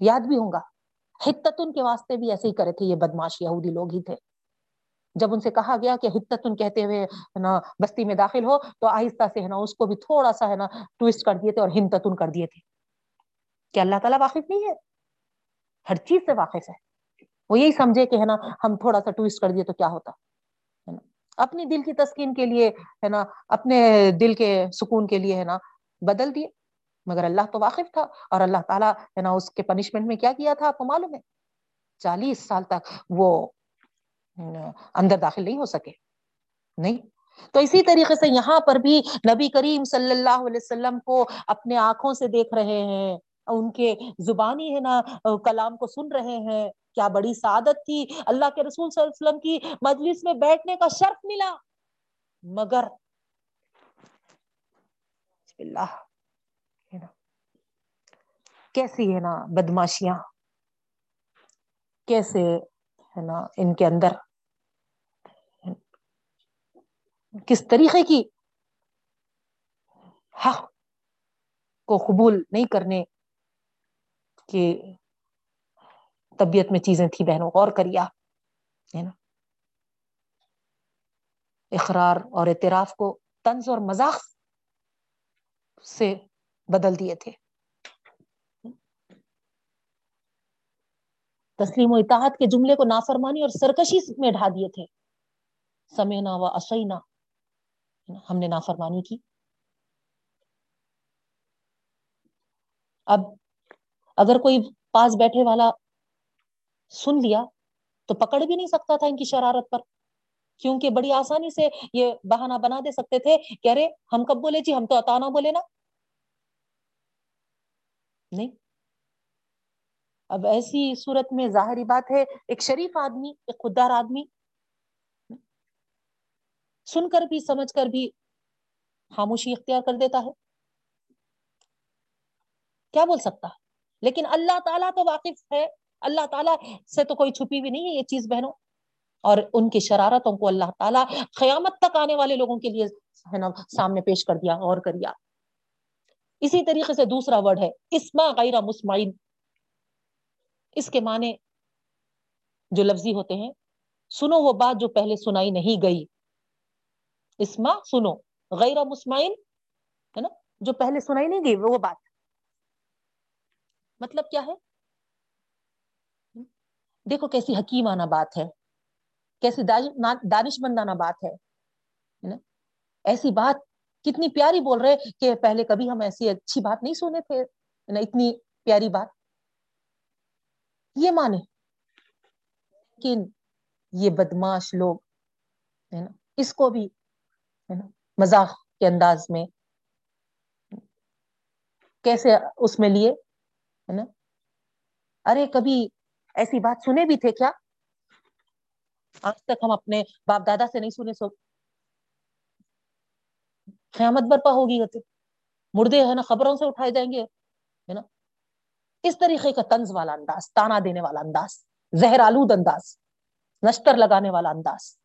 یاد بھی ہوں گا۔ حتتن کے واسطے بھی ایسے ہی کرے تھے، یہ بدماش یہودی لوگ ہی تھے۔ جب ان سے کہا گیا کہ حتتن کہتے ہوئے نا، بستی میں داخل ہو، تو آہستہ سے ہے نا، اس کو بھی تھوڑا سا ہے نا ٹوسٹ کر دیے تھے اور ہندتن کر دیے تھے۔ کہ اللہ تعالیٰ واقف نہیں ہے؟ ہر چیز سے واقف ہے۔ وہ یہی سمجھے کہ ہے نا، ہم تھوڑا سا ٹوسٹ کر دیے تو کیا ہوتا؟ اپنی دل کی تسکین کے لیے ہے نا، اپنے دل کے سکون کے لیے ہے نا بدل دیے۔ مگر اللہ تو واقف تھا اور اللہ تعالیٰ ہے نا اس کے پنشمنٹ میں کیا کیا تھا آپ کو معلوم ہے؟ چالیس سال تک وہ اندر داخل نہیں ہو سکے۔ نہیں۔ تو اسی طریقے سے یہاں پر بھی نبی کریم صلی اللہ علیہ وسلم کو اپنے آنکھوں سے دیکھ رہے ہیں۔ ان کے زبانی ہے نا کلام کو سن رہے ہیں۔ کیا بڑی سعادت تھی۔ اللہ کے رسول صلی اللہ علیہ وسلم کی مجلس میں بیٹھنے کا شرف ملا۔ مگر اللہ۔ کیسی ہے نا بدماشیاں؟ کیسے ہے نا ان کے اندر؟ کس طریقے کی حق کو قبول نہیں کرنے کی طبیعت میں چیزیں تھی بہنوں؟ غور کریا، ہے نا؟ اقرار اور اعتراف کو طنز اور مذاق سے بدل دیے تھے۔ تسلیم و اطاعت کے جملے کو نافرمانی اور سرکشی میں ڈھا دیے تھے۔ سمینا و اشینا ہم نے نافرمانی کی۔ اب اگر کوئی پاس بیٹھے والا سن لیا تو پکڑ بھی نہیں سکتا تھا ان کی شرارت پر۔ کیونکہ بڑی آسانی سے یہ بہانہ بنا دے سکتے تھے کہ ارے ہم کب بولے جی؟ ہم تو اتانا بولے نا۔ نہیں۔ اب ایسی صورت میں ظاہری بات ہے، ایک شریف آدمی، ایک خوددار آدمی، سن کر بھی، سمجھ کر بھی خاموشی اختیار کر دیتا ہے۔ کیا بول سکتا؟ ہے لیکن اللہ تعالیٰ تو واقف ہے۔ اللہ تعالیٰ سے تو کوئی چھپی بھی نہیں ہے یہ چیز، بہنوں۔ اور ان کی شرارتوں کو اللہ تعالیٰ قیامت تک آنے والے لوگوں کے لیے ہے نا، سامنے پیش کر دیا اور کر دیا۔ اسی طریقے سے دوسرا ورڈ ہے اسما غیر مسمعین۔ اس کے معنی جو لفظی ہوتے ہیں، سنو وہ بات جو پہلے سنائی نہیں گئی۔ اسما سنو، غیر مسمعین، ہے نا، جو پہلے سنائی نہیں گئی، وہ بات۔ مطلب کیا ہے؟ دیکھو کیسی حکیمانہ بات ہے، کیسی دانش مندانہ بات ہے ایسی بات کتنی پیاری بول رہے کہ پہلے کبھی ہم ایسی اچھی بات نہیں سنے تھے اتنی پیاری بات۔ یہ مانے۔ لیکن یہ بدماش لوگ، ہے نا، اس کو بھی، ہے نا مزاق کے انداز میں کیسے اس میں لیے، ہے نا۔ ارے، کبھی ایسی بات سنے بھی تھے کیا؟ آج تک ہم اپنے باپ دادا سے نہیں سنے، سو قیامت برپا ہوگی۔ مردے، ہے نا، خبروں سے اٹھائے جائیں گے، ہے نا۔ اس طریقے کا طنز والا انداز، تانا دینے والا انداز، زہر آلود انداز، نشتر لگانے والا انداز۔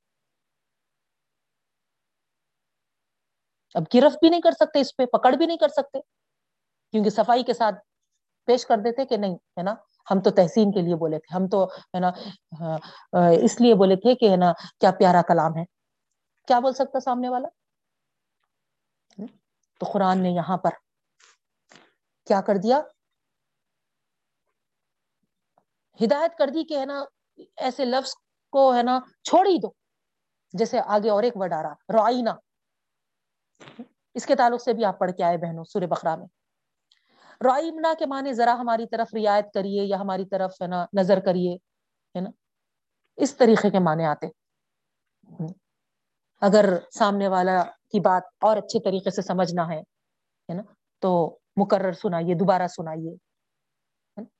اب گرفت بھی نہیں کر سکتے، اس پہ پکڑ بھی نہیں کر سکتے، کیونکہ صفائی کے ساتھ پیش کر دیتے کہ نہیں، ہے نا؟ ہم تو تحسین کے لیے بولے تھے، ہم تو، ہے نا اس لیے بولے تھے کہ، ہے نا، کیا پیارا کلام ہے۔ کیا بول سکتا سامنے والا؟ تو قرآن نے یہاں پر کیا کر دیا؟ ہدایت کر دی کہ ہے نا، ایسے لفظ کو ہے نا چھوڑ ہی دو۔ جیسے آگے اور ایک ورڈ آ رہا رائنا اس کے تعلق سے بھی آپ پڑھ کے آئے بہنوں، سورہ بخرا میں۔ رائمنا کے معنی ذرا ہماری طرف رعایت کریے یا ہماری طرف ہے نا نظر کریے، ہے نا؟ اس طریقے کے معنی آتے۔ اگر سامنے والا کی بات اور اچھے طریقے سے سمجھنا ہے نا؟ تو مقرر سنائیے، دوبارہ سنائیے۔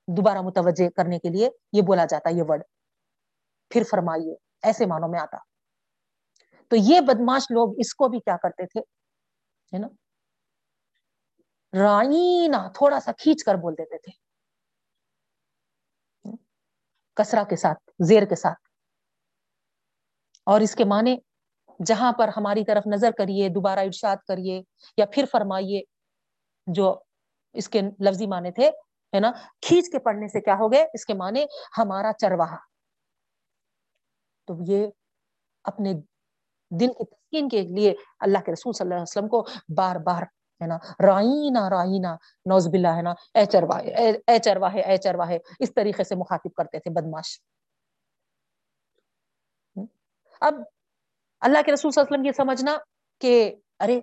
دوبارہ متوجہ کرنے کے لیے یہ بولا جاتا یہ ورڈ پھر فرمائیے، ایسے معنوں میں آتا۔ تو یہ بدماش لوگ اس کو بھی کیا کرتے تھے؟ ہے نا؟ رائنا تھوڑا سا کھینچ کر بول دیتے تھے۔ کسرا کے ساتھ، زیر کے ساتھ۔ اور اس کے معنی، جہاں پر ہماری طرف نظر کریے، دوبارہ ارشاد کریے، یا پھر فرمائیے جو اس کے لفظی معنی تھے ہے نا؟ کھینچ کے پڑھنے سے کیا ہو گئے اس کے معنی ہمارا چرواہا۔ تو یہ اپنے دل کی تسکین کے لیے اللہ کے رسول صلی اللہ علیہ وسلم کو بار بار ہے نا رائنا رائنا نوز باللہ ہے نا، اے چرواہے اے چرواہے اے چرواہے، اس طریقے سے مخاطب کرتے تھے بدماش اب اللہ کے رسول صلی اللہ علیہ وسلم یہ سمجھنا کہ ارے،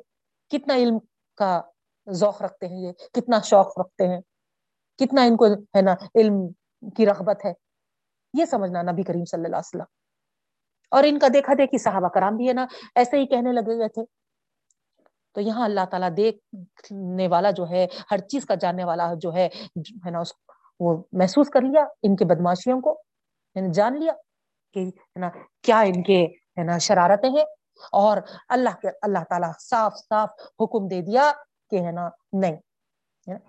کتنا علم کا ذوق رکھتے ہیں یہ، کتنا شوق رکھتے ہیں۔ کتنا ان کو ہے نا علم کی رغبت ہے، یہ سمجھنا نبی کریم صلی اللہ علیہ وسلم۔ اور ان کا دیکھا دیکھی صحابہ کرام بھی ہے نا، ایسے ہی کہنے لگے ہوئے تھے۔ تو یہاں اللہ تعالیٰ دیکھنے والا جو ہے، ہر چیز کا جاننے والا جو ہے ہے نا، اس وہ محسوس کر لیا ان کے بدماشیوں کو جان لیا کہ، ہے نا، کیا ان کے، ہے نا، شرارتیں ہیں۔ اور اللہ کے، اللہ تعالیٰ صاف صاف حکم دے دیا کہ، ہے نا، نہیں۔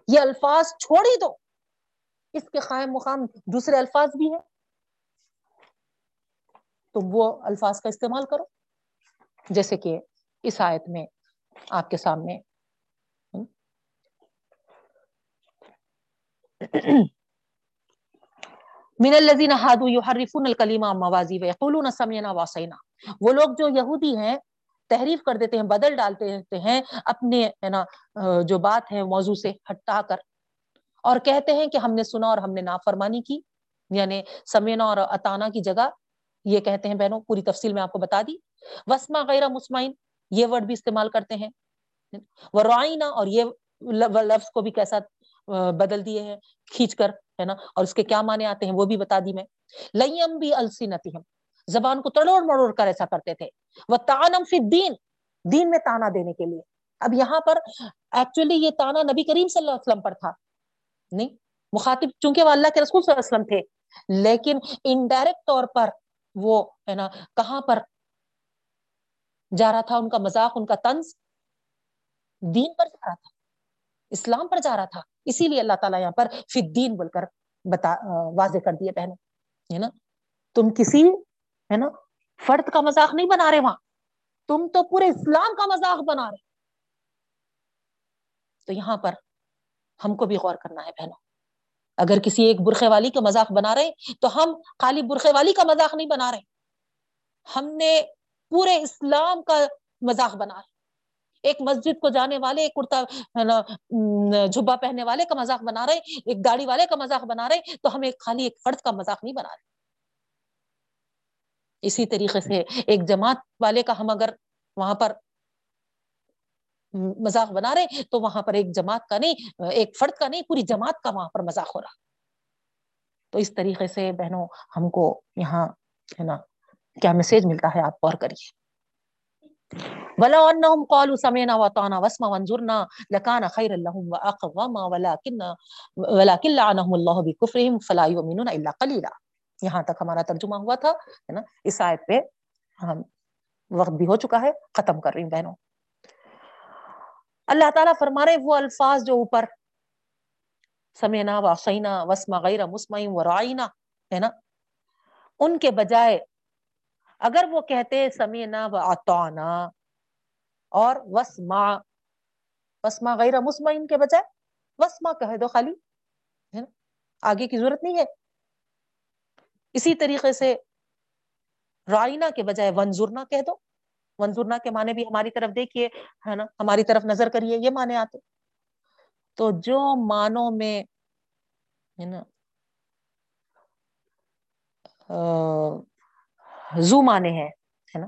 یہ الفاظ چھوڑ ہی دو۔ اس کے قائم مقام دوسرے الفاظ بھی ہیں۔ تو وہ الفاظ کا استعمال کرو۔ جیسے کہ اس آیت میں آپ کے سامنے۔ من الذين هادوا يحرفون الكلمه عن مواضعه ويقولون سمعنا وہ لوگ جو یہودی ہیں تحریف کر دیتے ہیں، بدل ڈالتے رہتے ہیں اپنے، ہے نا جو بات ہے موضوع سے ہٹا کر۔ اور کہتے ہیں کہ ہم نے سنا اور ہم نے نافرمانی کی یعنی سمینا اور اتانا کی جگہ۔ یہ کہتے ہیں، بہنوں، پوری تفصیل میں آپ کو بتا دی۔ وسما غیر مسمائن یہ ورڈ بھی استعمال کرتے ہیں۔ وہ رائنا اور یہ لفظ کو بھی کیسا بدل دیے ہیں، کھینچ کر، ہے نا۔ اور اس کے کیا معنی آتے ہیں وہ بھی بتا دی میں۔ لئیم بھی السینتی زبان کو تڑوڑ مڑوڑ کر ایسا کرتے تھے۔ وہ تانم فی دین دین میں تانا دینے کے لیے۔ اب یہاں پر ایکچولی یہ تانا نبی کریم صلی اللہ علیہ وسلم پر تھا۔ نہیں، مخاطب چونکہ وہ اللہ کے رسول صلی اللہ علیہ وسلم تھے، لیکن انڈائریکٹ طور پر وہ ہے نا، کہاں پر جا رہا تھا، ان کا مذاق، ان کا طنز؟ دین پر جا رہا تھا۔ اسلام پر جا رہا تھا۔ اسی لیے اللہ تعالیٰ یہاں پر فی دین بول کر بتا واضح کر دیے بہنوں، ہے نا؟ تم کسی ہے نا؟ فرد کا مذاق نہیں بنا رہے وہاں۔ تم تو پورے اسلام کا مذاق بنا رہے۔ تو یہاں پر ہم کو بھی غور کرنا ہے بہنوں۔ اگر کسی ایک برخے والی کا مذاق بنا رہے، تو ہم خالی برخے والی کا مذاق نہیں بنا رہے۔ ہم نے پورے اسلام کا مذاق بنا رہے۔ ایک مسجد کو جانے والے، ایک کرتا جھبا پہننے والے کا مذاق بنا رہے، ایک گاڑی والے کا مذاق بنا رہے، تو ہم ایک خالی ایک فرد کا مذاق نہیں بنا رہے۔ اسی طریقے سے ایک جماعت والے کا ہم اگر وہاں پر مذاق بنا رہے تو وہاں پر ایک جماعت کا نہیں، ایک فرد کا نہیں، پوری جماعت کا وہاں پر مذاق ہو رہا۔ تو اس طریقے سے بہنوں، ہم کو یہاں ہے نا، کیا میسج ملتا ہے؟ آپ غور کریے۔ ولو انهم قالوا سمعنا وطعنا واسمع وانظرنا لكان خيرا لهم واقوم ولكن ولكن لعنهم الله بكفرهم فلا يؤمنون الا قليلا۔ یہاں تک ہمارا ترجمہ ہوا تھا، ہے نا؟ اس آیت پہ ہم وقت بھی ہو چکا ہے، ختم کر رہی ہوں بہنوں۔ اللہ تعالیٰ فرما رہے وہ الفاظ جو اوپر سمینا وسینا وسما غیر مسمعین و ہے نا؟ ان کے بجائے اگر وہ کہتے سمینا و اتونا اور وسما وسما غیر مسمعین کے بجائے وسما کہہ دو خالی، ہے نا؟ آگے کی ضرورت نہیں ہے۔ اسی طریقے سے رائنا کے بجائے ونزرنا کہہ دو۔ ونزرنا کے معنی بھی ہماری طرف دیکھیے، ہے نا؟ ہماری طرف نظر کریے، یہ معنی آتے تو جو معنوں میں، ہے نا زو معنی ہے ہے نا،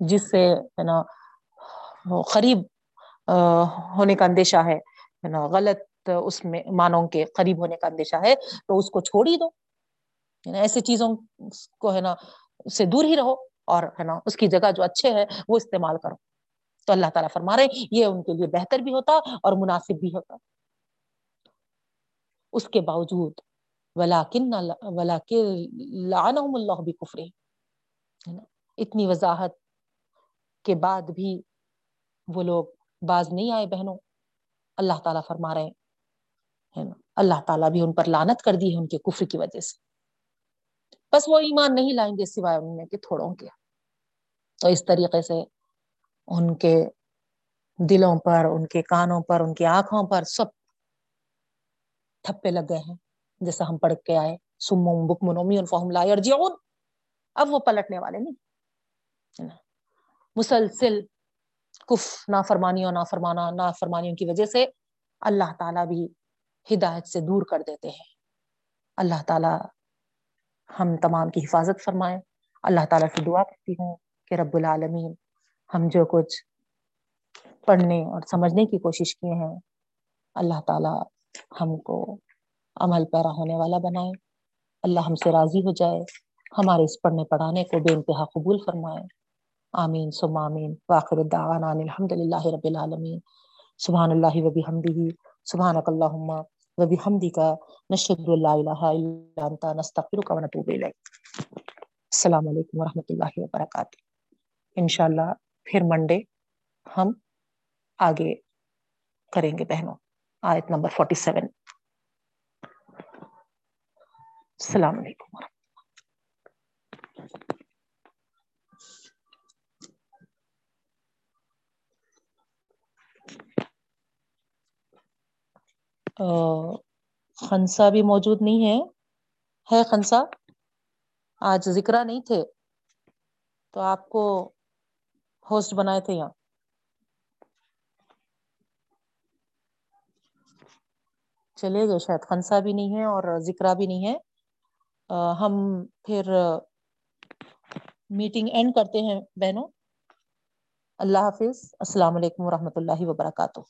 جس سے، ہے نا، قریب ہونے کا اندیشہ ہے نا، غلط اس میں مانوں کے قریب ہونے کا اندیشہ ہے، تو اس کو چھوڑ ہی دو۔ یعنی ایسے چیزوں کو ہے نا، اس سے دور ہی رہو اور ہے نا، اس کی جگہ جو اچھے ہے وہ استعمال کرو۔ تو اللہ تعالیٰ فرما رہے یہ ان کے لیے بہتر بھی ہوتا اور مناسب بھی ہوتا۔ اس کے باوجود ولاکن اللہ بھی کفرے اتنی وضاحت کے بعد بھی وہ لوگ باز نہیں آئے بہنوں۔ اللہ تعالیٰ فرما رہے ہیں اللہ تعالیٰ بھی ان پر لانت کر دی ہے ان کے کفر کی وجہ سے۔ بس وہ ایمان نہیں لائیں گے سوائے ان میں کہ تھوڑوں کے۔ تو اس طریقے سے ان کے دلوں پر، ان کے کانوں پر، ان کی آنکھوں پر سب تھپے لگ گئے ہیں۔ جیسا ہم پڑھ کے آئے سمم بک منومی فہم لا یرجعون۔ اب وہ پلٹنے والے نہیں مسلسل کف، نافرمانیوں، نافرمانا، نافرمانیوں کی وجہ سے اللہ تعالیٰ بھی ہدایت سے دور کر دیتے ہیں۔ اللہ تعالیٰ ہم تمام کی حفاظت فرمائیں۔ اللہ تعالیٰ سے دعا کرتی ہوں کہ رب العالمین ہم جو کچھ پڑھنے اور سمجھنے کی کوشش کیے ہیں، اللہ تعالیٰ ہم کو عمل پیرا ہونے والا بنائے۔ اللہ ہم سے راضی ہو جائے، ہمارے اس پڑھنے پڑھانے کو بے انتہا قبول فرمائے۔ آمین سم آمین۔ واخر الدعوانا الحمد للہ رب العالمین۔ سبحان اللہ وبی حمدہ سبحان اللہ وبی حمدی کا نشد اللہ الہ الا انت نستغفرک و نتوب الیک السلام علیکم ورحمۃ اللہ وبرکاتہ انشاءاللہ پھر منڈے ہم آگے کریں گے بہنوں. آیت نمبر فورٹی سیون السلام علیکم ورحمۃ اللہ. خنسا بھی موجود نہیں ہے۔ ہے خنسا؟ آج ذکرہ نہیں تھے۔ تو آپ کو ہوسٹ بنائے تھے یہاں۔ چلے گئے، شاید خنسا بھی نہیں ہے اور ذکرہ بھی نہیں ہے۔ ہم پھر میٹنگ اینڈ کرتے ہیں بہنوں۔ اللہ حافظ۔ السلام علیکم ورحمۃ اللہ وبرکاتہ۔